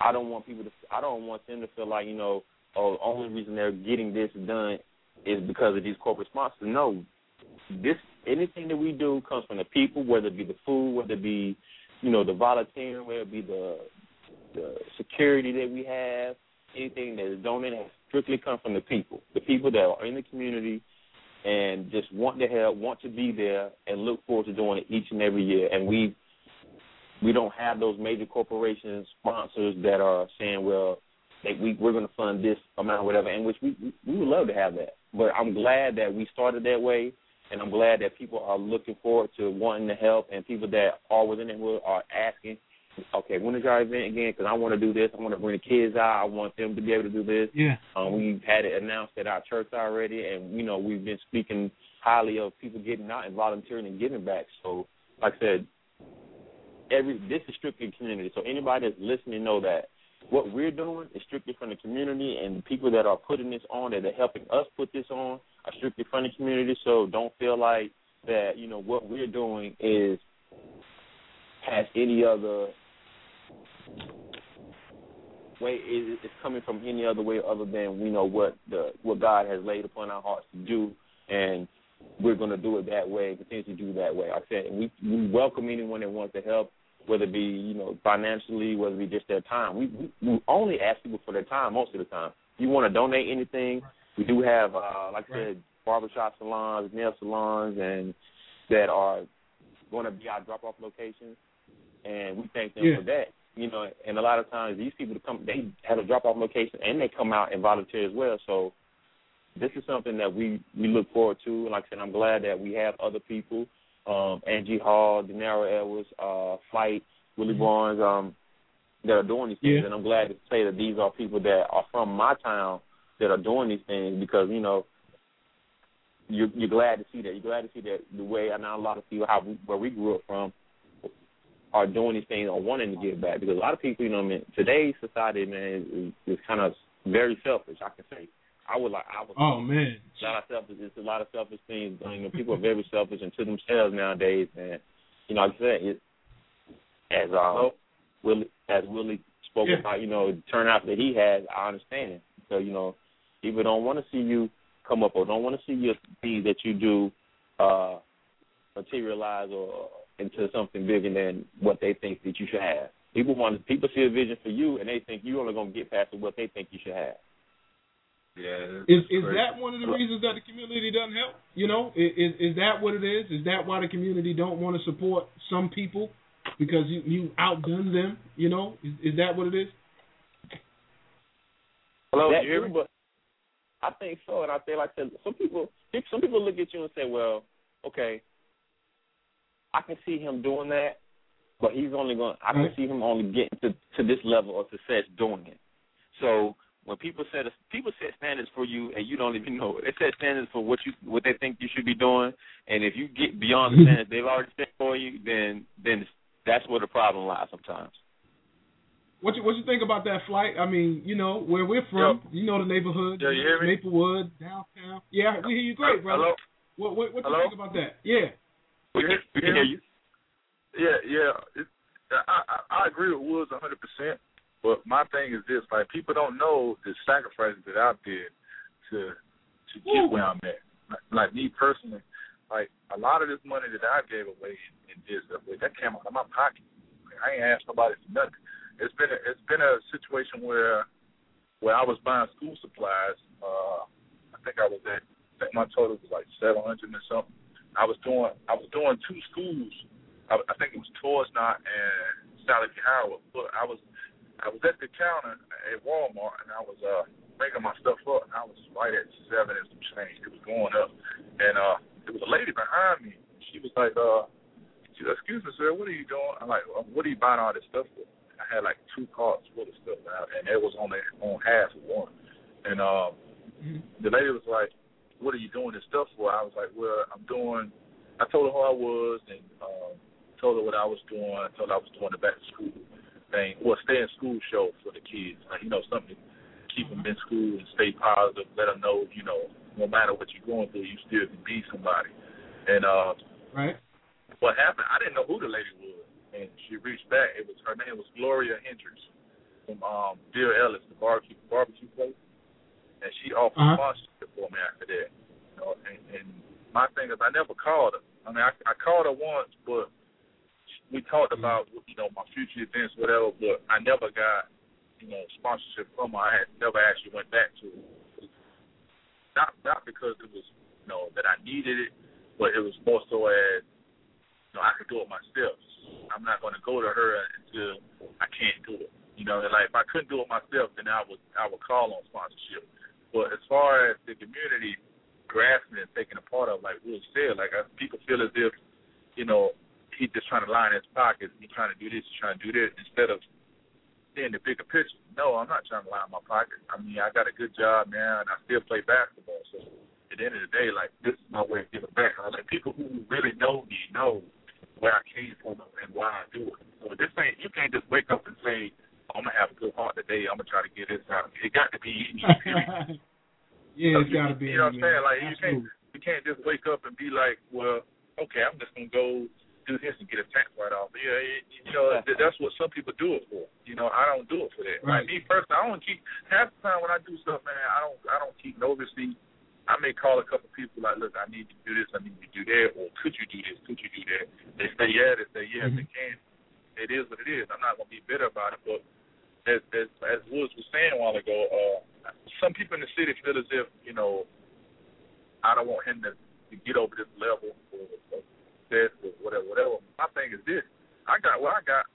I don't want people to I don't want them to feel like you know oh the only reason they're getting this done is because of these corporate sponsors. No, this anything that we do comes from the people, whether it be the food, whether it be, you know, the volunteering, whether it be the the security that we have, anything that is donated has strictly come from the people. The people that are in the community and just want to help, want to be there and look forward to doing it each and every year. And we we don't have those major corporations sponsors that are saying, well, that we we're going to fund this amount, or whatever. And which we we would love to have that. But I'm glad that we started that way, and I'm glad that people are looking forward to wanting to help, and people that are within it are asking, okay, when is our event again? Because I want to do this. I want to bring the kids out. I want them to be able to do this. Yeah. Um, we've had it announced at our church already, and you know we've been speaking highly of people getting out and volunteering and giving back. So, like I said, every this is strictly community. So anybody that's listening know that what we're doing is strictly from the community, and the people that are putting this on, that are helping us put this on, are strictly from the community. So don't feel like that. You know what we're doing is has any other way is it's coming from any other way other than we know what the what God has laid upon our hearts to do, and we're going to do it that way and continue to do that way. I said we we welcome anyone that wants to help, whether it be you know financially, whether it be just their time. We we, we only ask people for their time most of the time. If you want to donate anything, we do have uh, like I said, barbershop salons, nail salons, and that are going to be our drop off locations, and we thank them Yeah. for that you know, and a lot of times these people come, they have a drop off location and they come out and volunteer as well. So this is something that we we look forward to. Like I said, I'm glad that we have other people, um, Angie Hall, Denara Edwards, uh, Flyte, Willie Barnes, um, that are doing these things. Yeah. And I'm glad to say that these are people that are from my town that are doing these things because you know. You're, you're glad to see that. You're glad to see that the way I know a lot of people how we, where we grew up from are doing these things or wanting to give back because a lot of people, you know, I mean, today's society, man, is, is kind of very selfish. I can say, I would like, I would. Oh man, a lot of selfish. It's a lot of selfish things. You know, people are very selfish and to themselves nowadays, and you know, like I said, it, as um, Willie, as Willie spoke Yeah. about, you know, the turnout that he has, I understand. So you know, people don't want to see you come up or don't want to see your things that you do uh materialize or into something bigger than what they think that you should have. People want people see a vision for you, and they think you're only gonna get past what they think you should have. Yeah. Is is that one of the reasons that the community doesn't help? You know, is is, is that what it is? Is that why the community don't want to support some people because you you outdone them? You know, is, is that what it is? Hello, That- you hear me? But I think so, and I feel like that some people, some people look at you and say, "Well, okay, I can see him doing that, but he's only going. I can see him only getting to to this level of success doing it." So when people set a, people set standards for you, and you don't even know it, they set standards for what you what they think you should be doing, and if you get beyond the mm-hmm. standards they've already set for you, then then that's where the problem lies sometimes. What you what you think about that Flyte? I mean, you know where we're from. You know the neighborhood. Yo, you hear me? Maplewood, downtown. Yeah, we hear you great, brother. Hello? What what, what you Hello? think about that? Yeah. We can, we can hear you. Yeah, yeah. It, I, I I agree with Woods a hundred percent. But my thing is this: like people don't know the sacrifices that I did to to get where I'm at. Like, like me personally, like a lot of this money that I gave away and, and that came out of my pocket. Like, I ain't asked nobody for nothing. It's been a, it's been a situation where where I was buying school supplies. Uh, I think I was at I think my total was like seven hundred or something. I was doing I was doing two schools. I, I think it was Toisnot and Sallie Howard. But I was I was at the counter at Walmart and I was uh bringing my stuff up and I was right at seven and some change. It was going up. And uh there was a lady behind me. She was like, uh she said, Excuse me, sir, what are you doing? I'm like, well, what are you buying all this stuff for? I had like two carts full of stuff out and it was on the on half of one. And um the lady was like, What are you doing this stuff for? I was like, Well, I'm doing I told her who I was and um told her what I was doing, I told her I was doing the back to school thing, well, stay in school show for the kids. Like, you know, something to keep them in school and stay positive, let them know, you know, no matter what you're going through, you still can be somebody. And uh, Right. what happened, I didn't know who the lady was. And she reached back. It was her name was Gloria Hendricks from um, Bill Ellis, the barbecue barbecue place. And she offered Uh-huh. sponsorship for me after that. You know, and, and my thing is, I never called her. I mean, I, I called her once, but we talked about you know my future events, whatever. But I never got you know sponsorship from her. I had never actually went back to it. Not not because it was you know that I needed it, but it was more so as you know I could do it myself. I'm not going to go to her until I can't do it. You know, and like if I couldn't do it myself, then I would I would call on sponsorship. But as far as the community grasping and taking a part of, like Will said, like I, people feel as if, you know, he's just trying to line his pockets. He's trying to do this, he's trying to do this, instead of seeing the bigger picture. No, I'm not trying to line my pocket. I mean, I got a good job now, and I still play basketball. So at the end of the day, like this is my way of giving back. I like people who really know me know where I came from and why I do it. So this ain't you can't just wake up and say, I'm gonna have a good heart today. I'm gonna try to get this out. It got to be in you. yeah, it's got to be. You know what I'm saying? Like Absolutely. you can't you can't just wake up and be like, well, okay, I'm just gonna go do this and get a tax write off. Yeah, it, you know that's what some people do it for. You know, I don't do it for that. Right. Like me personally, I don't keep half the time when I do stuff, man. I don't I don't keep no receipt. I may call a couple people like, look, I need to do this, I need to do that, or could you do this? Could you do that? They say yeah, they say yes, they mm-hmm. can. It is what it is. I'm not gonna be bitter about it, but as as as Woods was saying a while ago, uh, some people in the city feel as if you know I don't want him to, to get over this level or, or this or whatever, whatever. My thing is this: I got what I got.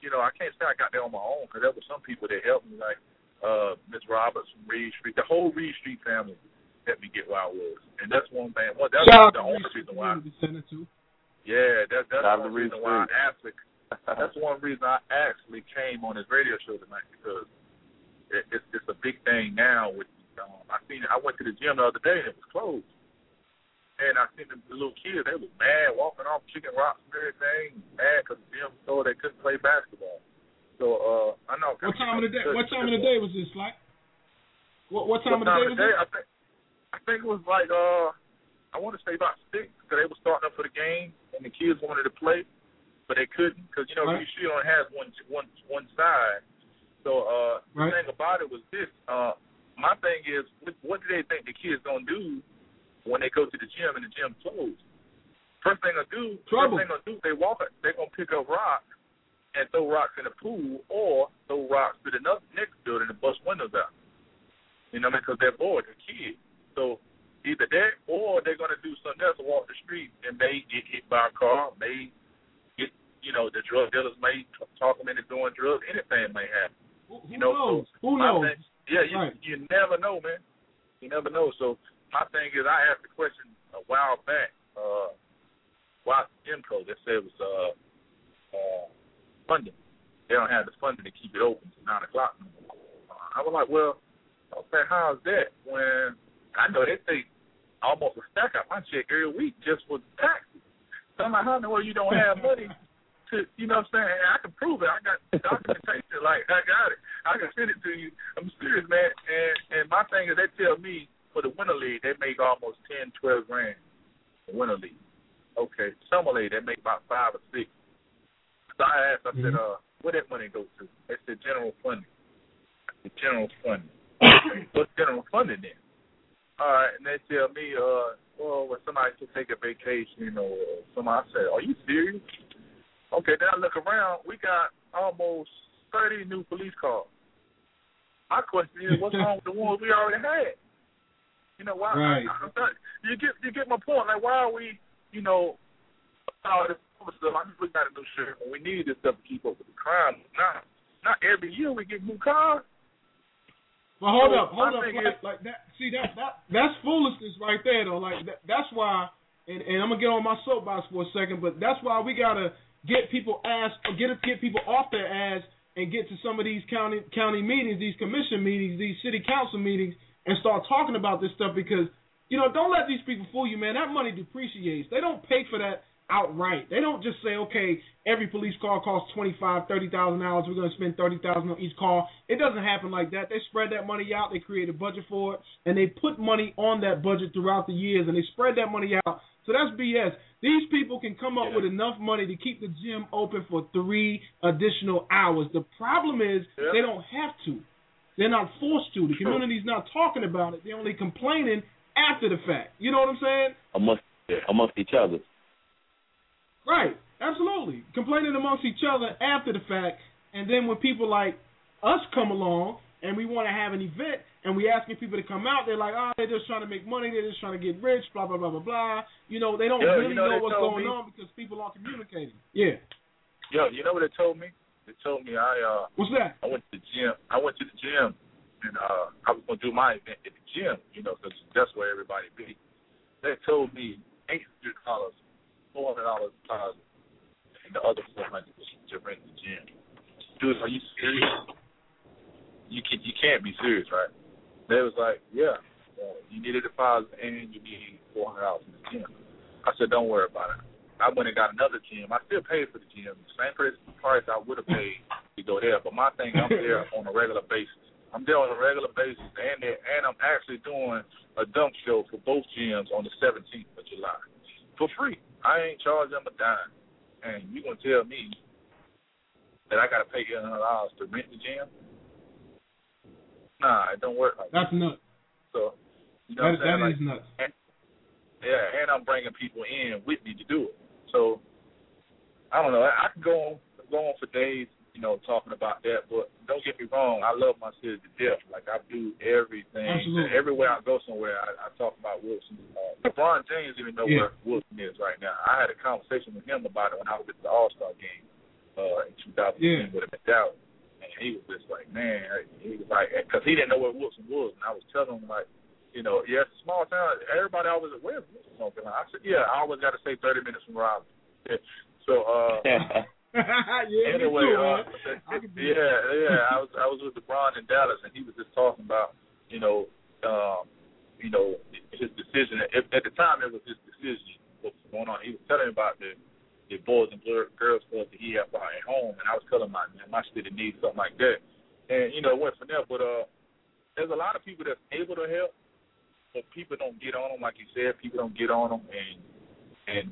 You know, I can't say I got that on my own because there were some people that helped me, like uh Miss Roberts from Reed Street, the whole Reed Street family helped me get where I was, and that's one thing. Well, that's Shout the only reason why. Community Yeah, that, that's Shout out to one reason why I Street. actually that's one reason I actually came on this radio show tonight because it, it's it's a big thing now. With um, I seen I went to the gym the other day and it was closed, and I seen the, the little kids they was mad walking off chicken rocks and everything, mad because the gym told they couldn't play basketball. So uh, I know. What time of the day? What time of the day was this? Like, what what time What of the day of was the day? this? I think I think it was like uh I want to say about six because they were starting up for the game and the kids wanted to play, but they couldn't because you know Right. usually only has one one one side. So uh Right. the thing about it was this. Uh my thing is what, what do they think the kids gonna do when they go to the gym and the gym closed? First thing they'll do, Trouble. first thing they'll do, they walk they're gonna pick up rocks and throw rocks in the pool or throw rocks to the next building and bust windows out. You know, what I mean? because they're bored, they're kids. So either that or they're gonna do something else, walk the street and may get hit by a car, may you know, the drug dealers may talk them into doing drugs, anything may happen. Who, who you know, knows? so Who knows? thing- yeah, you Right. you never know, man. You never know. So my thing is, I asked the question a while back. Uh, why Imco? They said it was uh, uh, funding. They don't have the funding to keep it open to nine o'clock. no more. Uh, I was like, well, okay, how's that? When I know they take almost a stack out my check every week just for taxes. So I'm like, how in the world you don't have money to, you know what I'm saying? I can prove it. I got documentation. like, I got it. I can send it to you. I'm serious, man. And and my thing is, they tell me for the winter league, they make almost ten, twelve grand. Winter league. Okay. Summer league, they make about five or six. So I asked, I said, uh, where that money go to? They said general funding. The general funding. What's general funding then? All right, and they tell me, uh, well, when somebody should take a vacation you know, or somebody I said, Are you serious? Okay, then I look around, we got almost thirty new police cars. My question is, what's wrong with the ones we already had? You know why? Right. I, not, you get you get my point. Like, why are we, you know, all this stuff? I just looked at a new shirt, and we need this stuff to keep up with the crime. Not not every year we get new cars. But hold So, up, hold up, like, like that. See that that that's foolishness right there, though. Like that, that's why, and, and I'm gonna get on my soapbox for a second, but that's why we gotta get people ass, get get people off their ass, and get to some of these county county meetings, these commission meetings, these city council meetings, and start talking about this stuff because you know don't let these people fool you, man. That money depreciates. They don't pay for that outright. They don't just say, okay, every police car costs twenty five, thirty thousand dollars. We're going to spend thirty thousand on each car. It doesn't happen like that. They spread that money out. They create a budget for it, and they put money on that budget throughout the years, and they spread that money out. So that's BS. These people can come up with enough money to keep the gym open for three additional hours. The problem is they don't have to. They're not forced to. The community's not talking about it. They're only complaining after the fact. You know what I'm saying? Amongst Yeah, amongst each other. Right, absolutely. Complaining amongst each other after the fact, and then when people like us come along and we want to have an event and we asking people to come out, they're like, oh, they're just trying to make money, they're just trying to get rich, blah blah blah blah blah. You know, they don't Yeah, really you know, know what's going me- on because people aren't communicating. Yeah. Yo, you know what they told me? They told me I uh What's that? I went to the gym. I went to the gym and uh I was gonna do my event at the gym, you know, 'cause that's where everybody be. They told me eight hundred dollars, four hundred dollars deposit, and the other four hundred was to rent the gym. Dude, are you serious? You can you can't be serious, right? They was like, yeah, you need a deposit and you need four hundred dollars in the gym. I said, don't worry about it. I went and got another gym. I still paid for the gym, same price I would have paid to go there. But my thing, I'm there on a regular basis. I'm there on a regular basis, and there, and I'm actually doing a dunk show for both gyms on the 17th of July for free. I ain't charging them a dime, and you gonna tell me that I gotta pay eight hundred dollars to rent the gym? Nah, it don't work like that. That's nuts. so. You know That, what I'm saying? that Like, is nuts. and, yeah, and I'm bringing people in with me to do it. So I don't know. I, I could go on go on for days, you know, talking about that. But don't get me wrong, I love my city to death. Like I do everything. Absolutely. Everywhere I go somewhere, I, I talk about Wilson. Uh, LeBron James even know Yeah. where Wilson is right now. I had a conversation with him about it when I was at the All Star game uh, in 2010 Yeah. with him in Dallas. And he was just like, man, he was like, because he didn't know where Wilson was, and I was telling him like, you know, yeah, small town. Everybody always like, where's Wilson? Something like, I said, yeah, I always got to say 30 minutes from Raleigh. So, uh, yeah, anyway, too, uh, man. I can do yeah, yeah, I was I was with LeBron in Dallas, and he was just talking about, you know, um, you know, his decision. At, at the time, it was his decision what was going on. He was telling me about the the boys and girls club that he had out at home, and I was telling my man, my city needs something like that. And you know, it went from there. But uh, there's a lot of people that's able to help, but people don't get on them. Like you said, people don't get on them, and and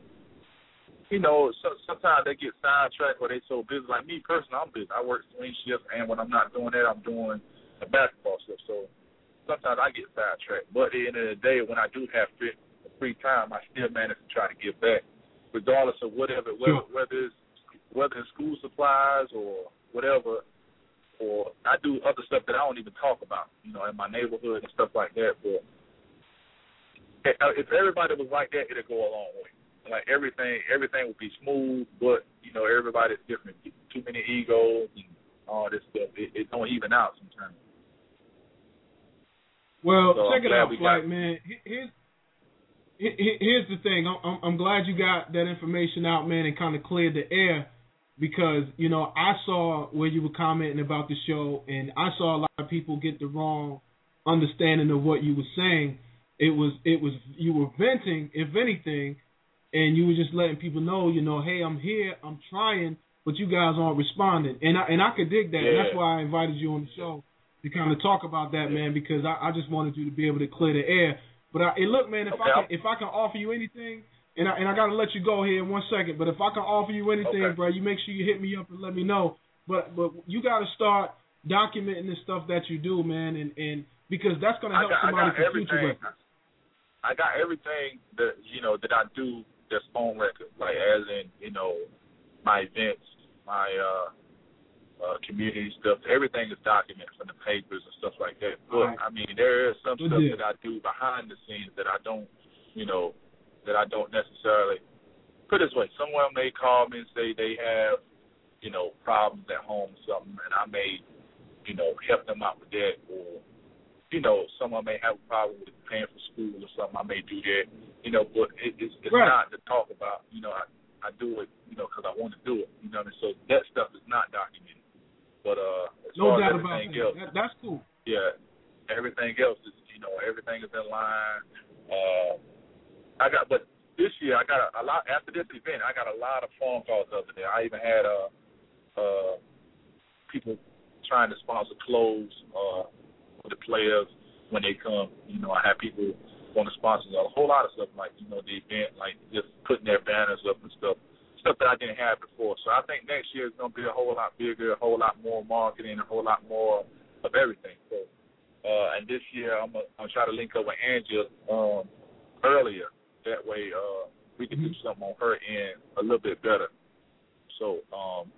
you know, so, sometimes they get sidetracked or they so busy. Like me personally, I'm busy. I work swing shifts, and when I'm not doing that, I'm doing the basketball stuff. So sometimes I get sidetracked. But at the end of the day, when I do have free, free time, I still manage to try to give back, regardless of whatever, whether, whether it's whether it's school supplies or whatever. Or I do other stuff that I don't even talk about, you know, in my neighborhood and stuff like that. But uh, if everybody was like that, it'd go a long way like everything everything would be smooth, but you know everybody's different. Too many egos and all this stuff. It, it don't even out sometimes. Well, So check it out, Flyte got- man. Here's he- he- here's the thing. I'm, I'm I'm glad you got that information out, man, and kind of cleared the air because you know I saw where you were commenting about the show, and I saw a lot of people get the wrong understanding of what you were saying. It was it was you were venting, if anything, and you were just letting people know, you know, hey, I'm here, I'm trying, but you guys aren't responding, and I and I could dig that. And that's why I invited you on the show to kind of talk about that, man, because I, I just wanted you to be able to clear the air. But I, and look, man, if I can if I can offer you anything, and I and I gotta let you go here in one second, but if I can offer you anything, Okay. bro, you make sure you hit me up and let me know. But but you gotta start documenting the stuff that you do, man, and and because that's gonna help got, somebody for future everything. I got everything that you know that I do that's on record, like as in you know my events, my uh, uh community stuff. Everything is documented from the papers and stuff like that. But Right. I mean, there is some Good stuff deal. that I do behind the scenes that I don't, you know, that I don't necessarily. Put it this way, someone may call me and say they have, you know, problems at home or something, and I may, you know, help them out with that, or you know, someone may have a problem with paying for school or something. I may do that, you know, but it, it's it's Right. not to talk about. You know, I I do it, you know, because I want to do it. You know, what I mean? so that stuff is not documented. But uh, as No far as doubt about everything that. else, that. That's cool. yeah, everything else is, you know, everything is in line. Uh, I got, but this year I got a, a lot. After this event, I got a lot of phone calls the other day. I even had uh, uh, people trying to sponsor clothes uh, for the players when they come. You know, I have people want to sponsor a whole lot of stuff, like you know, the event, like just putting their banners up and stuff, stuff that I didn't have before. So I think next year is going to be a whole lot bigger, a whole lot more marketing, a whole lot more of everything. So, uh, and this year I'm gonna, I'm try to link up with Angela um, earlier that way uh we can do something on her end a little bit better. So um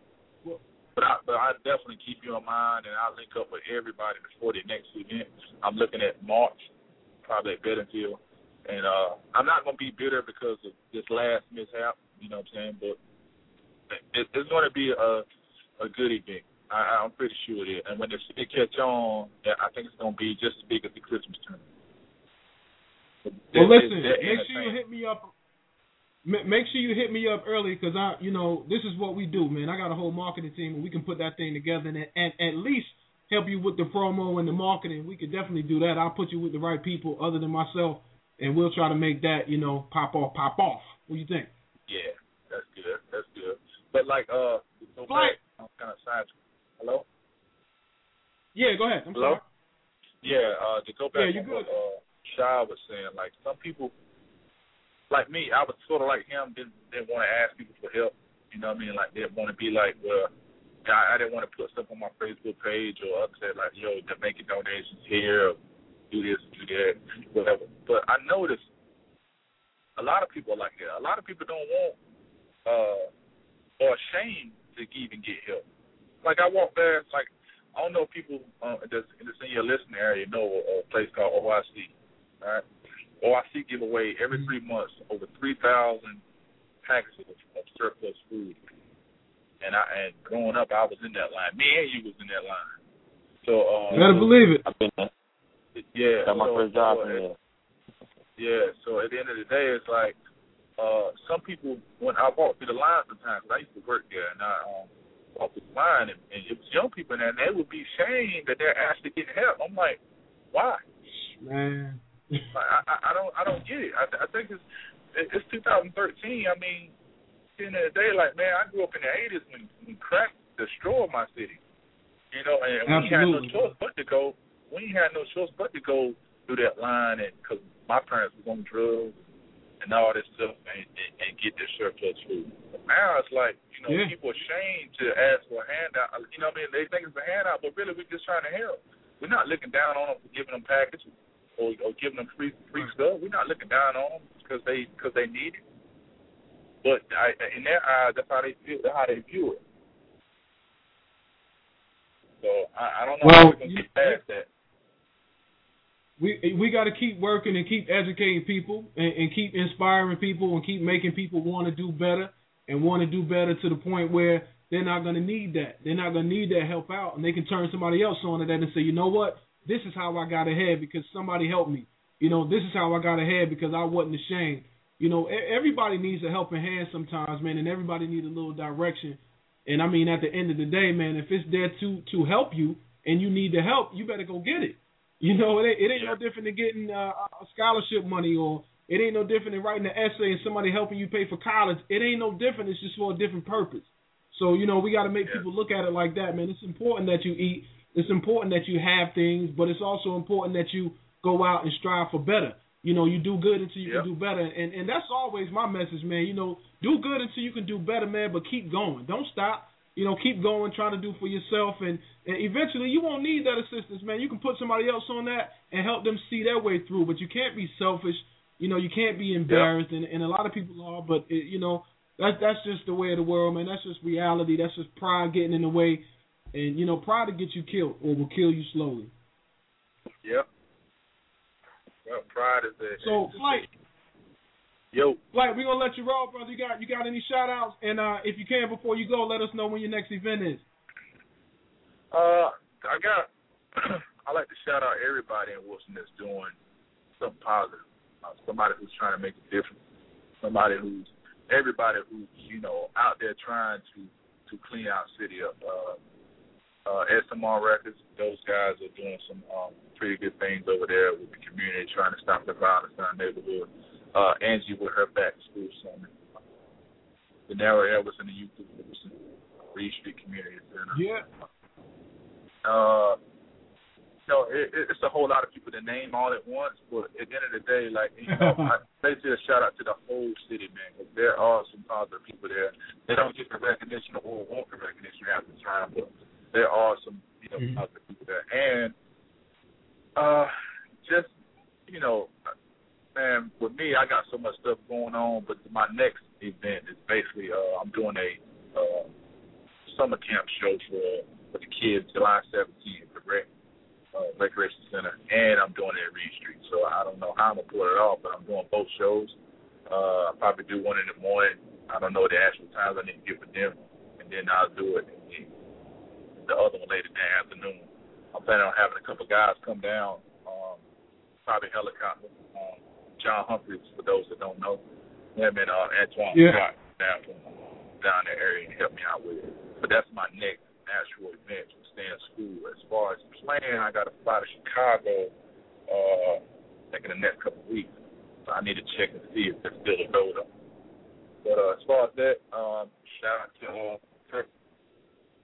but I but I definitely keep you in mind and I'll link up with everybody before the next event. I'm looking at March, probably at Beddingfield. And uh I'm not gonna be bitter because of this last mishap, you know what I'm saying? But it, it's gonna be a a good event. I, I'm pretty sure it is. And when the city catch on, I think it's gonna be just as big as the Christmas tournament. Well, listen. Make sure you hit me up. Make sure you hit me up early because I, you know, this is what we do, man. I got a whole marketing team, and we can put that thing together and, and at least help you with the promo and the marketing. We could definitely do that. I'll put you with the right people other than myself, and we'll try to make that, you know, pop off, pop off. What do you think? Yeah, that's good. That's good. But like, uh, go back, I'm kind of side. Hello. Yeah, go ahead. I'm Hello. sorry. Yeah, uh, to go back Yeah, on what uh, Shy was saying, like some people, like me, I was sort of like him, didn't didn't want to ask people for help. You know what I mean? Like didn't want to be like, well, I, I didn't want to put stuff on my Facebook page or upset like, yo, they're making donations here, or do this, do that, whatever. But I noticed a lot of people are like that. A lot of people don't want uh or ashamed to even get help. Like I walk past, like I don't know if people uh, that's, that's in your listening area know a, a place called OIC. All right, OIC give away every three months over three thousand packages of, of surplus food. And I and growing up, I was in that line. Me and you was in that line. So uh, You better believe it. I've been there. yeah, Got my so, first job so, in there. Yeah, so at the end of the day, it's like uh some people when I walk through the line sometimes, I used to work there, and I um, walk through the line, and, and it was young people in there, and they would be ashamed that they're actually getting help. I'm like, why? Man. Like, I, I don't I don't get it. I I think it's it's 2013. I mean, at the end of the day, like man, I grew up in the 80s when when crack destroyed my city. You know, and we had no choice but to go. We had no choice but to go through that line, and because my parents was on drugs and all this stuff, and, and, and get this surplus food. But now it's like you know Yeah. people ashamed to ask for a handout. You know, what I mean, they think it's a handout, but really we're just trying to help. We're not looking down on them for giving them packages or, or giving them free free stuff. We're not looking down on them because they because they need it. But I, in their eyes, that's how they feel. That's how they view it. So I, I don't know Well, how we're gonna you- get past that. We we got to keep working and keep educating people and, and keep inspiring people and keep making people want to do better and want to do better to the point where they're not going to need that. They're not going to need that help out, and they can turn somebody else on to that and say, you know what, this is how I got ahead because somebody helped me. You know, this is how I got ahead because I wasn't ashamed. You know, everybody needs a helping hand sometimes, man, and everybody needs a little direction. And I mean, at the end of the day, man, if it's there to to help you and you need the help, you better go get it. You know, it ain't, it ain't no different than getting uh, a scholarship money, or it ain't no different than writing an essay and somebody helping you pay for college. It ain't no different. It's just for a different purpose. So you know, we got to make people look at it like that, man. It's important that you eat. It's important that you have things, but it's also important that you go out and strive for better. You know, you do good until you can do better, and and that's always my message, man. You know, do good until you can do better, man. But keep going. Don't stop. You know, keep going, trying to do for yourself, and, and eventually you won't need that assistance, man. You can put somebody else on that and help them see their way through. But you can't be selfish. You know, you can't be embarrassed, and, and a lot of people are. But it, you know, that's that's just the way of the world, man. That's just reality. That's just pride getting in the way, and you know, pride will get you killed or will kill you slowly. Yep. Well, pride is the So, Flyte. Yo. Flyte, we're gonna let you roll, brother. You got you got any shout outs? And uh if you can before you go, let us know when your next event is. Uh, I got. I like to shout out everybody in Wilson that's doing something positive. Uh, somebody who's trying to make a difference. Somebody who's everybody who's you know out there trying to to clean our city up. Uh, uh, SMR Records, those guys are doing some um, pretty good things over there with the community, trying to stop the violence in our neighborhood. Uh, Angie with her back to school summit. The Narrow Elvis and the Youth of Wilson, Reid Street Community Center. Yeah. Uh, you know, it, it, it's a whole lot of people to name all at once, but at the end of the day, like, you know, I basically a shout out to the whole city, man, because there are some positive people there. They don't get the recognition or want the recognition half the time, but there are some, you know, positive people there. And, uh, just, you know, man, with me, I got so much stuff going on. But my next event is basically uh, I'm doing a uh, summer camp show for for the kids July 17th at the rec, uh, recreation center, and I'm doing it at Reid Street. So I don't know how I'm gonna pull it off, but I'm doing both shows. Uh, I'll probably do one in the morning. I don't know the actual times I need to get with them, and then I'll do it in the, the other one later in the afternoon. I'm planning on having a couple guys come down, um, probably helicopter. Um, John Humphreys, for those that don't know, him and uh, Antoine Yeah. Scott down down that area and help me out with it. But that's my next actual event to stay in school. As far as playing, I got to fly to Chicago, uh, think in the next couple of weeks. So I need to check and see if there's still a go. But uh, as far as that, um, shout out to uh, KIRP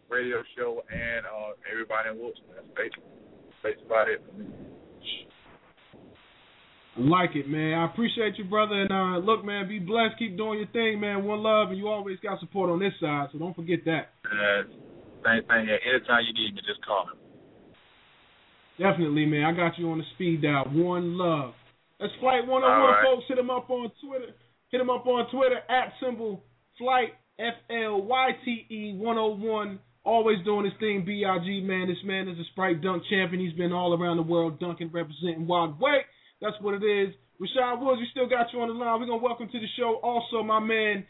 radio show and uh, everybody in Wilson. That's basically, that's about it for me. I like it, man. I appreciate you, brother. And uh, look, man, be blessed. Keep doing your thing, man. One love, and you always got support on this side, so don't forget that. Uh, same thing. Yeah, anytime you need me, just call me. Definitely, man. I got you on the speed dial. One love. That's Flyte 101, All right. folks. Hit him up on Twitter. Hit him up on Twitter at symbol Flyte F L Y T E 101. Always doing his thing, B.I.G. Man. This man is a Sprite dunk champion. He's been all around the world dunking, representing Wild Way. That's what it is. Rashad Woods, we still got you on the line. We're to welcome to the show also my man,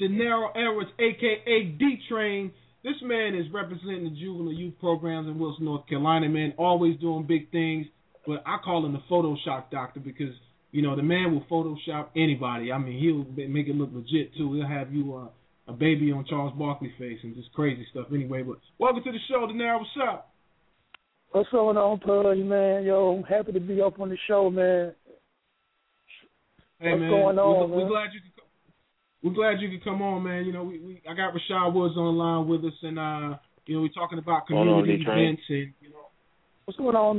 Denaro Edwards, a.k.a. D-Train. This man is representing the juvenile youth programs in Wilson, North Carolina, man. Always doing big things. But I call him the Photoshop doctor because, you know, the man will Photoshop anybody. I mean, he'll make it look legit, too. He'll have you uh, a baby on Charles Barkley face and just crazy stuff anyway. But welcome to the show, Denaro. What's up? What's going on, Pudge, man? Yo, I'm happy to be up on the show, man. Hey, What's man. going on, we're, we're glad you could come. We're glad you could come on, man. You know, we, we I got Rashad Woods on the line with us, and uh, you know, we're talking about Hold on, community D-Train. events and you know, What's going on,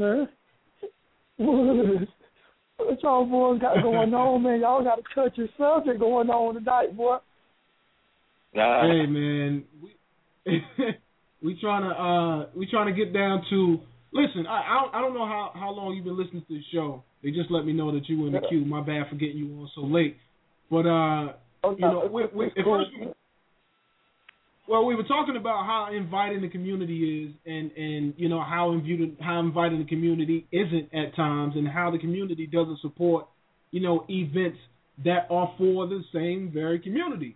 man? What y'all boys got going on, man? Y'all got to a touchy subject going on tonight, boy. Nah. hey man, we we trying to uh we trying to get down to listen. I I don't, know how how long you've been listening to the show. They just let me know that you were in the queue. My bad for getting you on so late. But uh, Oh, you know, no, we, we, at first well, we were talking about how inviting the community is, and and you know how invited how inviting the community isn't at times, and how the community doesn't support you know events that are for the same very community.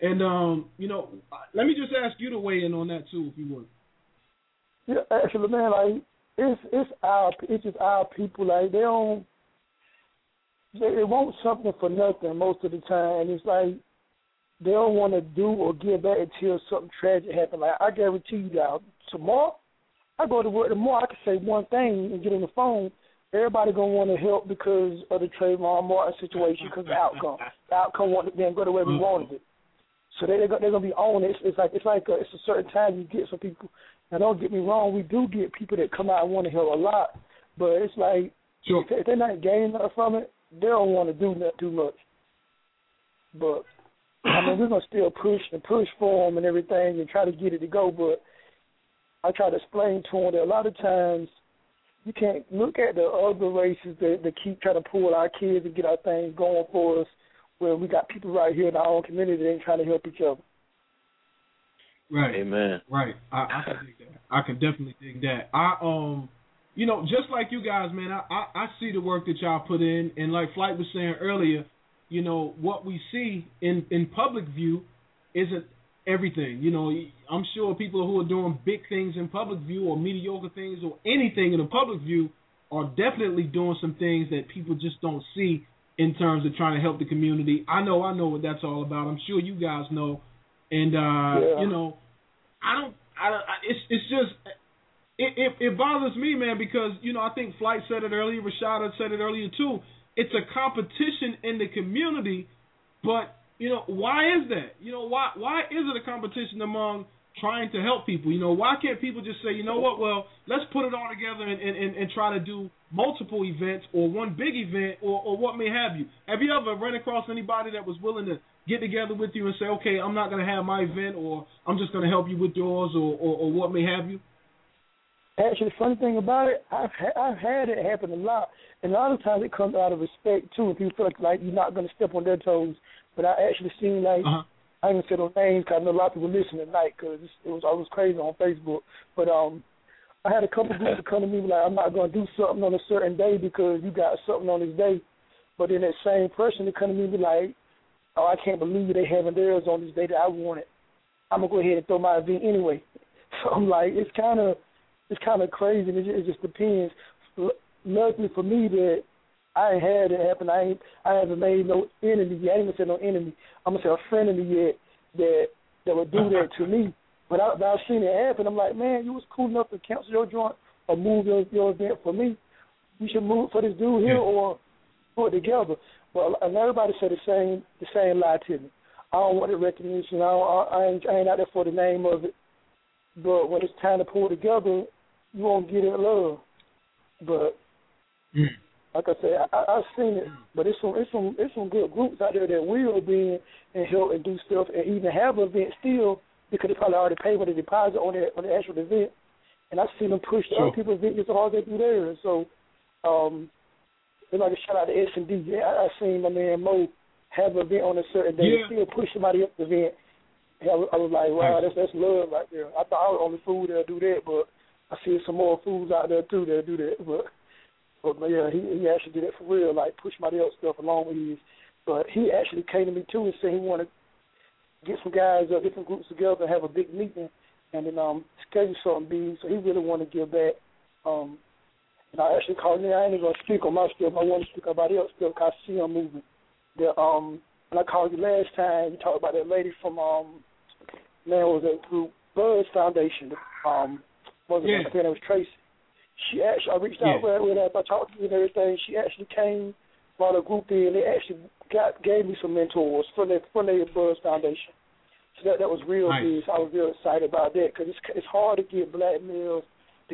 And um, you know, let me just ask you to weigh in on that too, if you would. Yeah, actually, man, like it's it's our it's just our people. Like they don't they, they want something for nothing most of the time, and it's like they don't want to do or give back until something tragic happens. Like I guarantee you that tomorrow, I go to work tomorrow, I can say one thing and get on the phone. Everybody gonna want to help because of the Trayvon Martin situation, because the outcome. The outcome wanted them go the way we mm-hmm. wanted it. So they they're gonna, they're gonna be on it. It's, it's like it's like a, it's a certain time you get some people. Now don't get me wrong, we do get people that come out and want to help a lot, but it's like if, they, if they're not gaining nothing from it, they don't want to do not too much. But I mean, we're gonna still push and push for them and everything and try to get it to go. But I try to explain to them that a lot of times you can't look at the other races that, that keep trying to pull our kids and get our things going for us, where we got people right here in our own community that ain't trying to help each other. Right. Amen. Right. I, I can dig that. I can definitely dig that. I um you know, just like you guys, man, I, I, I see the work that y'all put in and like Flyte was saying earlier, you know, what we see in, in public view isn't everything. You know, I'm sure people who are doing big things in public view or mediocre things or anything in the public view are definitely doing some things that people just don't see in terms of trying to help the community. I know I know what that's all about. I'm sure you guys know. And uh, Yeah. you know, I don't I don't I, it's it's just it, it it bothers me, man, because you know I think Flyte said it earlier, Rashada said it earlier too. It's a competition in the community, but you know why is that? You know why why is it a competition among trying to help people? You know why can't people just say, you know what? Well, let's put it all together and and, and, and try to do multiple events or one big event or or what may have you. Have you ever run across anybody that was willing to get together with you and say, okay, I'm not going to have my event or I'm just going to help you with yours or, or or what may have you? Actually, the funny thing about it, I've ha- I've had it happen a lot, and a lot of times it comes out of respect too. If you feel like, like you're not going to step on their toes, but I actually seen like uh-huh. I ain't gonna say no names because I know a lot of people listening tonight because it was I was crazy on Facebook. But um, I had a couple people come to me like I'm not gonna do something on a certain day because you got something on this day. But then that same person to come to me be like, oh I can't believe they having theirs on this day that I wanted. I'm gonna go ahead and throw my event anyway. So I'm like, it's kind of it's kind of crazy. It just, it just depends. Luckily for me that I ain't had it happen. I ain't I haven't made no enemy yet. I ain't gonna say no enemy. I'm gonna say a friend of me yet that that would do that to me. But, I, but I've seen it happen. I'm like, man, you was cool enough to cancel your joint or move your, your event for me. You should move for this dude here or put it together. Well, and everybody said the same the same lie to me. I don't want the recognition. I, don't, I, ain't, I ain't out there for the name of it. But when it's time to pull together, you won't get it love. But mm. like I said, I, I've seen it. But it's some it's some it's some good groups out there that will be and help and do stuff and even have an event still because they probably already paid for the deposit on the on the actual event. And I've seen them push the sure. other people's event just as hard as they do theirs. So um it's like a shout out to S and D. Yeah, I, I seen my man Mo have an event on a certain day yeah. and still push somebody else's event. And I, I was like, wow, that's that's love right there. I thought I was the only fool that'll do that, but I see some more fools out there too that'll do that. But but, yeah, he he actually did it for real, like push somebody else stuff along with his. But he actually came to me too and said he wanted to get some guys, uh, different groups together, and have a big meeting, and then um schedule something big. So he really wanted to give back. Um, and I actually called me. I ain't even gonna speak on my stuff. I want to speak about else stuff because I see him moving. The um, when I called you last time, you talked about that lady from um, man was that group Buzz Foundation. Um, was it? Yeah. Think it was Tracy. She actually, I reached out Yeah. with her after I talked to her and everything. She actually came, brought a group in. They actually got gave me some mentors from the from the Buzz Foundation. So that that was real Nice. big. So I was real excited about that because it's it's hard to get black males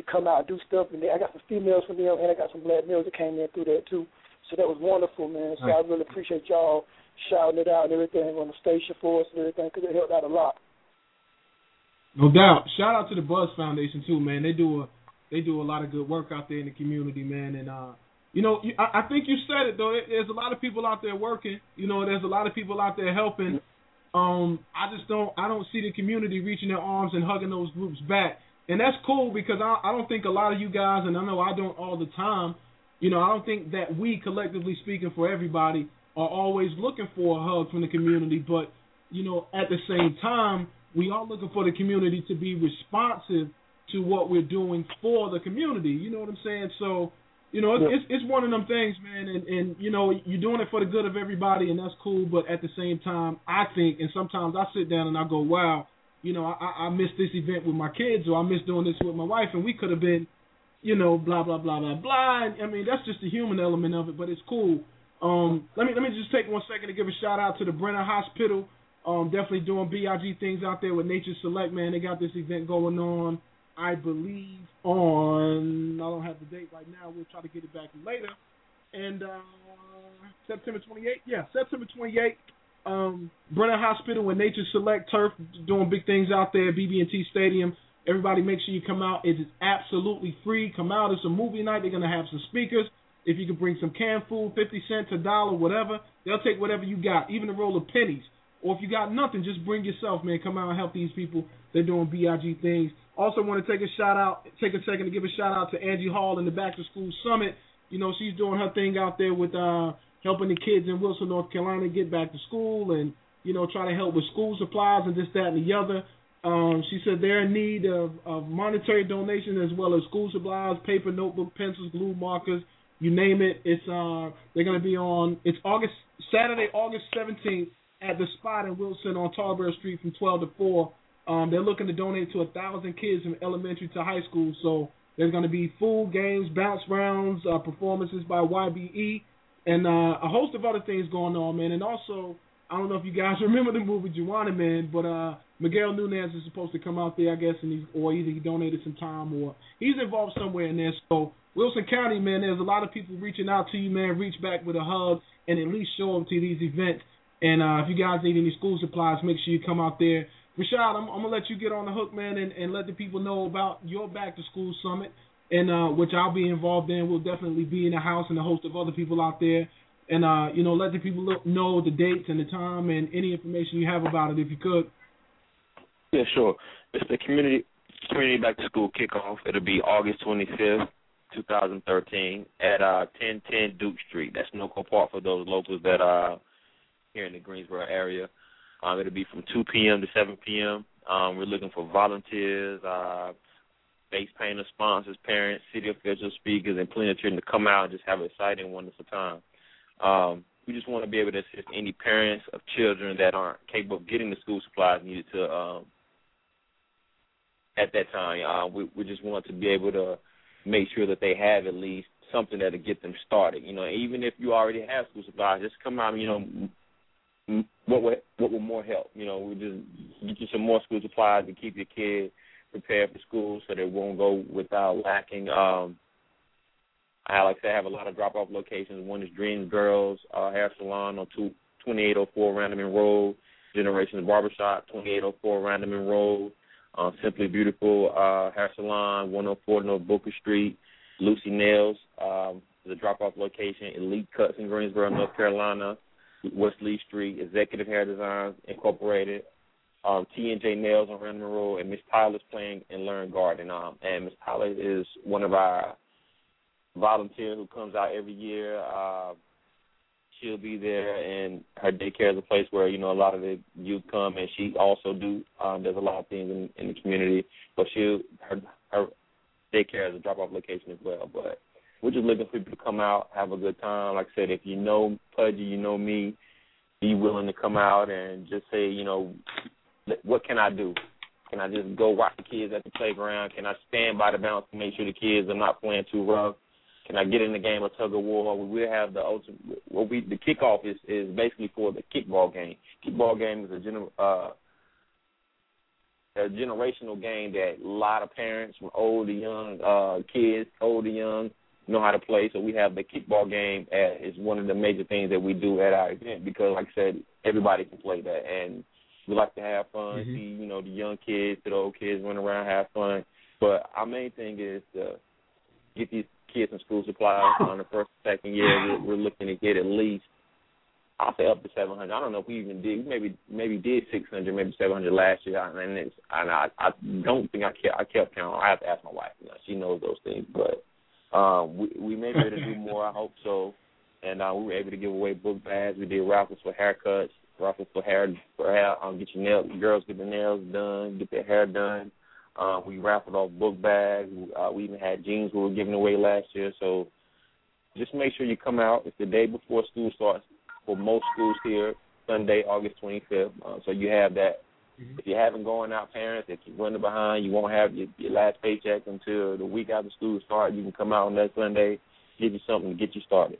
to come out and do stuff. And they, I got some females from them, and I got some black males that came in through that too. So that was wonderful, man. So Nice. I really appreciate y'all shouting it out and everything on the station for us and everything because it helped out a lot. No doubt. Shout out to the Buzz Foundation too, man. They do a they do a lot of good work out there in the community, man. And uh, you know, you, I, I think you said it though. There's a lot of people out there working. You know, there's a lot of people out there helping. Um, I just don't I don't see the community reaching their arms and hugging those groups back. And that's cool because I I don't think a lot of you guys, and I know I don't all the time. You know, I don't think that we collectively speaking for everybody are always looking for a hug from the community, but you know, at the same time, we are looking for the community to be responsive to what we're doing for the community. You know what I'm saying? So, you know, it's Yeah. it's, it's one of them things, man. And and you know, you're doing it for the good of everybody, and that's cool. But at the same time, I think, and sometimes I sit down and I go, wow, you know, I I missed this event with my kids, or I missed doing this with my wife, and we could have been, you know, blah blah blah blah blah. I mean, that's just the human element of it, but it's cool. Um, let me let me just take one second to give a shout out to the Brenner Hospital. Um, definitely doing BIG things out there with Nature Select, man. They got this event going on, I believe, on I don't have the date right now. We'll try to get it back later. And uh, September 28th, yeah, September 28th. Um, Brenner Hospital and Nature Select Turf doing big things out there. BB&T Stadium. Everybody, make sure you come out. It is absolutely free. Come out. It's a movie night. They're gonna have some speakers. If you can bring some canned food, fifty cents, a dollar, whatever, they'll take whatever you got, even a roll of pennies. Or if you got nothing, just bring yourself, man. Come out and help these people. They're doing BIG things. Also, want to take a shout out, take a second to give a shout out to Angie Hall in the Back to School Summit. You know, she's doing her thing out there with uh, helping the kids in Wilson, North Carolina, get back to school and you know try to help with school supplies and this, that, and the other. Um, she said they're in need of, of monetary donation as well as school supplies, paper, notebook, pencils, glue, markers, you name it. It's uh they're gonna be on it's August Saturday, August seventeenth at the spot in Wilson on Tarboro Street from twelve to four. Um, they're looking to donate to a thousand kids from elementary to high school. So there's gonna be food, games, bounce rounds, uh, performances by YBE, and uh, a host of other things going on, man. And also, I don't know if you guys remember the movie Juwanna Mann, but uh, Miguel Nunez is supposed to come out there, I guess, and he's, or either he donated some time or he's involved somewhere in there. So Wilson County, man, there's a lot of people reaching out to you, man. Reach back with a hug and at least show up to these events. And uh, if you guys need any school supplies, make sure you come out there. Rashad, I'm, I'm gonna let you get on the hook, man, and, and let the people know about your back to school summit, and uh, which I'll be involved in. We'll definitely be in the house and a host of other people out there, and uh, you know, let the people know the dates and the time and any information you have about it, if you could. Yeah, sure. It's the community community back to school kickoff. It'll be August 25th, 2013, at uh 1010 Duke Street. That's Nocho Park for those locals that are here in the Greensboro area. Um, it'll be from 2 p.m. to 7 p.m. Um, we're looking for volunteers, uh, face painters, sponsors, parents, city officials, speakers, and plenty of children to come out and just have an exciting, wonderful time. Um, we just want to be able to assist any parents of children that aren't capable of getting the school supplies needed to um, at that time. Uh, we, we just want to be able to make sure that they have at least something that'll get them started. You know, even if you already have school supplies, just come out. You know, what would what would more help? You know, we just get you some more school supplies to keep your kid prepared for school, so they won't go without lacking. Um, I like I said, I have a lot of drop off locations. One is Dreams Girls uh, Hair Salon on two, 2804 Randleman Road, Generations Barbershop, 2804 Randleman Road, uh, Simply Beautiful uh, Hair Salon, 104 North Booker Street, Lucy Nails, um, the drop off location, Elite Cuts in Greensboro, North Carolina, West Lee Street, Executive Hair Designs Incorporated, um, T and J Nails on Randleman Road, and Miss Tyler's playing in Learn Garden. Um, and Miss Tyler is one of our volunteers who comes out every year. Uh, she'll be there, and her daycare is a place where you know a lot of the youth come, and she also do um, does a lot of things in, in the community. But she her her daycare is a drop off location as well. But we're just looking for people to come out, have a good time. Like I said, if you know Pudgy, you know me, be willing to come out and just say, you know, what can I do? Can I just go watch the kids at the playground? Can I stand by the bounce to make sure the kids are not playing too rough? Can I get in the game of tug of war? We will have the ultimate. What we the kickoff is is basically for the kickball game. Kickball game is a general uh, a generational game that a lot of parents from old to young, uh, kids, old to young, know how to play. So we have the kickball game as is one of the major things that we do at our event because, like I said, everybody can play that, and we like to have fun. Mm-hmm. See, you know, the young kids the old kids run around, have fun. But our main thing is to get these kids some school supplies on the first, second year. We're, we're looking to get at least I'll say up to seven hundred. I don't know if we even did. We maybe maybe did six hundred, maybe seven hundred last year, and it's and I I don't think I kept I kept count. I have to ask my wife. You know, she knows those things, but um, we we may be able to do more. I hope so. And uh, we were able to give away book bags. We did raffles for haircuts, raffles for hair for hair. Um, get your nails. Girls get their nails done, get their hair done. Um, we raffled off book bags. Uh, we even had jeans we were giving away last year. So just make sure you come out. It's the day before school starts for most schools here, Sunday, August 25th. Uh, so you have that. Mm-hmm. If you haven't going out, parents, if you're running behind, you won't have your, your last paycheck until the week after school starts. You can come out on that Sunday, give you something to get you started.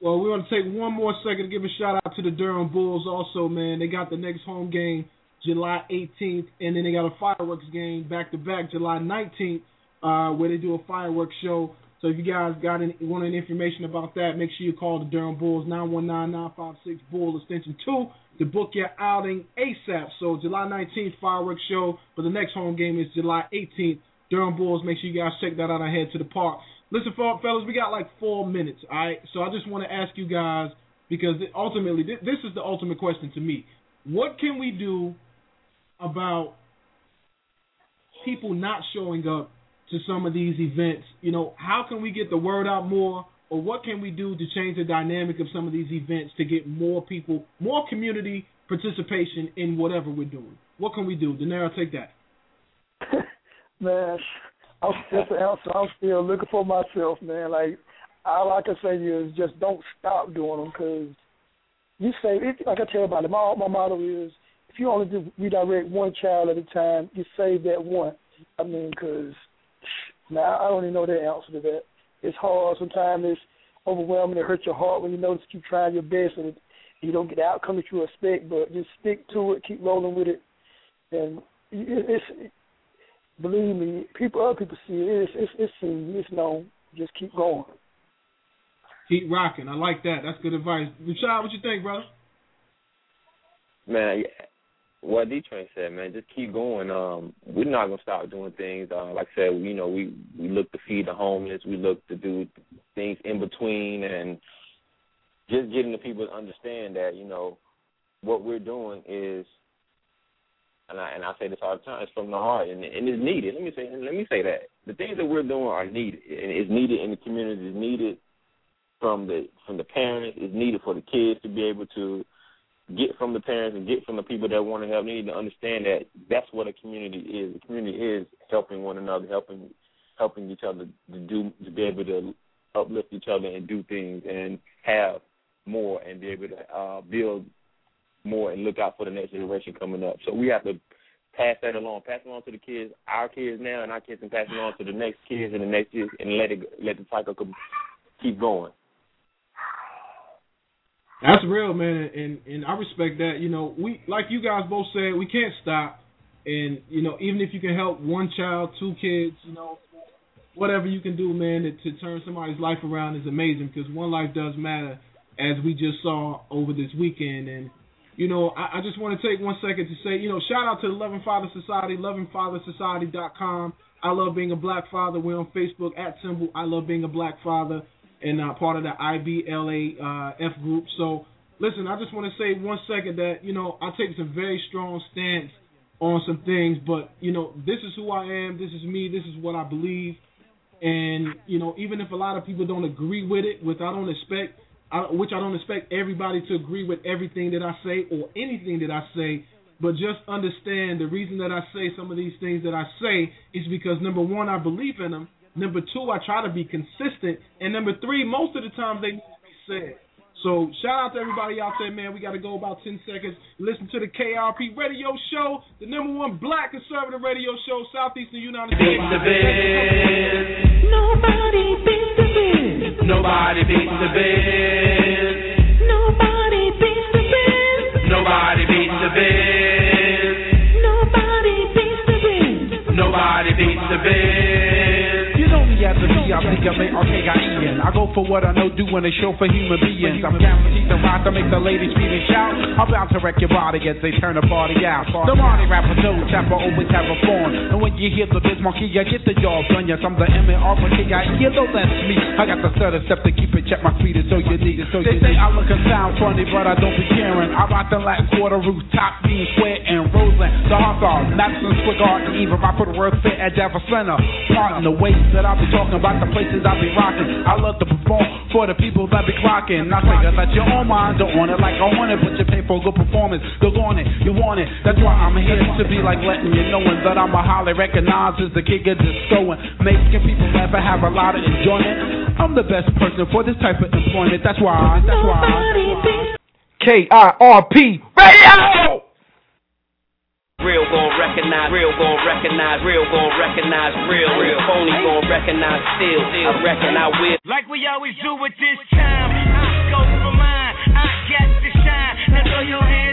Well, we want to take one more second to give a shout out to the Durham Bulls. Also, man, they got the next home game July 18th, and then they got a fireworks game back to back July 19th, uh, where they do a fireworks show. So if you guys got any, want any information about that, make sure you call the Durham Bulls 919-956 Bull extension two to book your outing ASAP. So July 19th fireworks show, but the next home game is July 18th. Durham Bulls. Make sure you guys check that out and head to the park. Listen, fellas, we got like four minutes. All right, so I just want to ask you guys because ultimately this is the ultimate question to me. What can we do about people not showing up to some of these events. You know, how can we get the word out more, or what can we do to change the dynamic of some of these events to get more people, more community participation in whatever we're doing? What can we do? Denaro, take that. man, I'm just answer. I'm still looking for myself, man. Like all I can say you is just don't stop doing them because you say, like I tell everybody, my my motto is if you only do redirect one child at a time, you save that one. I mean, because now I don't even know the answer to that. It's hard. Sometimes it's overwhelming. It hurts your heart when you know that you trying your best and you don't get the outcome that you expect. But just stick to it. Keep rolling with it. And it's believe me, people other people see it. It's it's it's seen. It's known. Just keep going. Keep rocking. I like that. That's good advice. Rashad, what you think, brother? Man, what D Train said, man, just keep going. Um, we're not gonna stop doing things. Uh, like I said, you know, we we look to feed the homeless. We look to do things in between, and just getting the people to understand that you know what we're doing is, and I and I say this all the time, it's from the heart, and and it's needed. Let me say let me say that the things that we're doing are needed, and it's needed in the community. It's needed from the from the parents. It's needed for the kids to be able to get from the parents and get from the people that want to help. They need to understand that that's what a community is. A community is helping one another, helping helping each other to do to be able to uplift each other and do things and have more and be able to uh, build more and look out for the next generation coming up. So we have to pass that along, pass it along to the kids, our kids now, and our kids, and pass it on to the next kids and the next years, and let it let the cycle keep going. That's real, man, and and I respect that. You know, we like you guys both said, we can't stop, and you know, even if you can help one child, two kids, you know, whatever you can do, man, to, to turn somebody's life around is amazing because one life does matter, as we just saw over this weekend. And you know, I, I just want to take one second to say, you know, shout out to the Loving Father Society, lovingfathersociety.com. I love being a black father. We're on Facebook at symbol I love being a black father and uh, part of the IBLA uh, F group. So, listen, I just want to say one second that you know I take some very strong stance on some things, but you know this is who I am, this is me, this is what I believe, and you know even if a lot of people don't agree with it, which I don't expect, I, which I don't expect everybody to agree with everything that I say or anything that I say. But just understand the reason that I say some of these things that I say is because number one, I believe in them, Number two, I try to be consistent. And number three, most of the time they need to be said. So shout out to everybody out there, man. We got to go about 10 seconds. Listen to the KIRP radio show, the number one black conservative radio show, Southeastern United States. Beats the. Nobody beats the biz. Nobody beats the biz. Nobody beats the biz. Nobody beats the biz. Nobody beats the biz. Nobody beats the biz. C, I I go for what I know, doing a show for human beings. I'm guaranteed to rock to make the ladies scream and shout. I'm bound to wreck your body as they turn the party out. The Marty rapper that will always have a form. And when you hear the Biz Markie, you get the jaws on you. I'm the M-A-R-K-I-E, you know that's me. I got the stutter step to keep it, check my feet, it's so you need it. So they say I look and sound funny, but I don't be caring. I rock the Latin quarter rooftop, being square and Roseland. The Hawthorne, Madison Square Garden, even I put the word fit at Javits Center. Part in the ways that I be talking about the places I be rocking. I love to perform for the people that be clocking. I say that you're on mine, don't want it like I want it, but you pay for a good performance. Go on it, you want it. That's why I'm here to be like letting you knowing that I'm a highly recognized as the king of discoing, making people laugh and have a lot of enjoyment. I'm the best person for this type of employment. That's why. That's why. K I R P Radio. Real gon' recognize, real gon' recognize, real gon' recognize, real, real phony gon' recognize still, I reckon I will. Like we always do at this time, I go for mine, I got to shine. Now throw your hands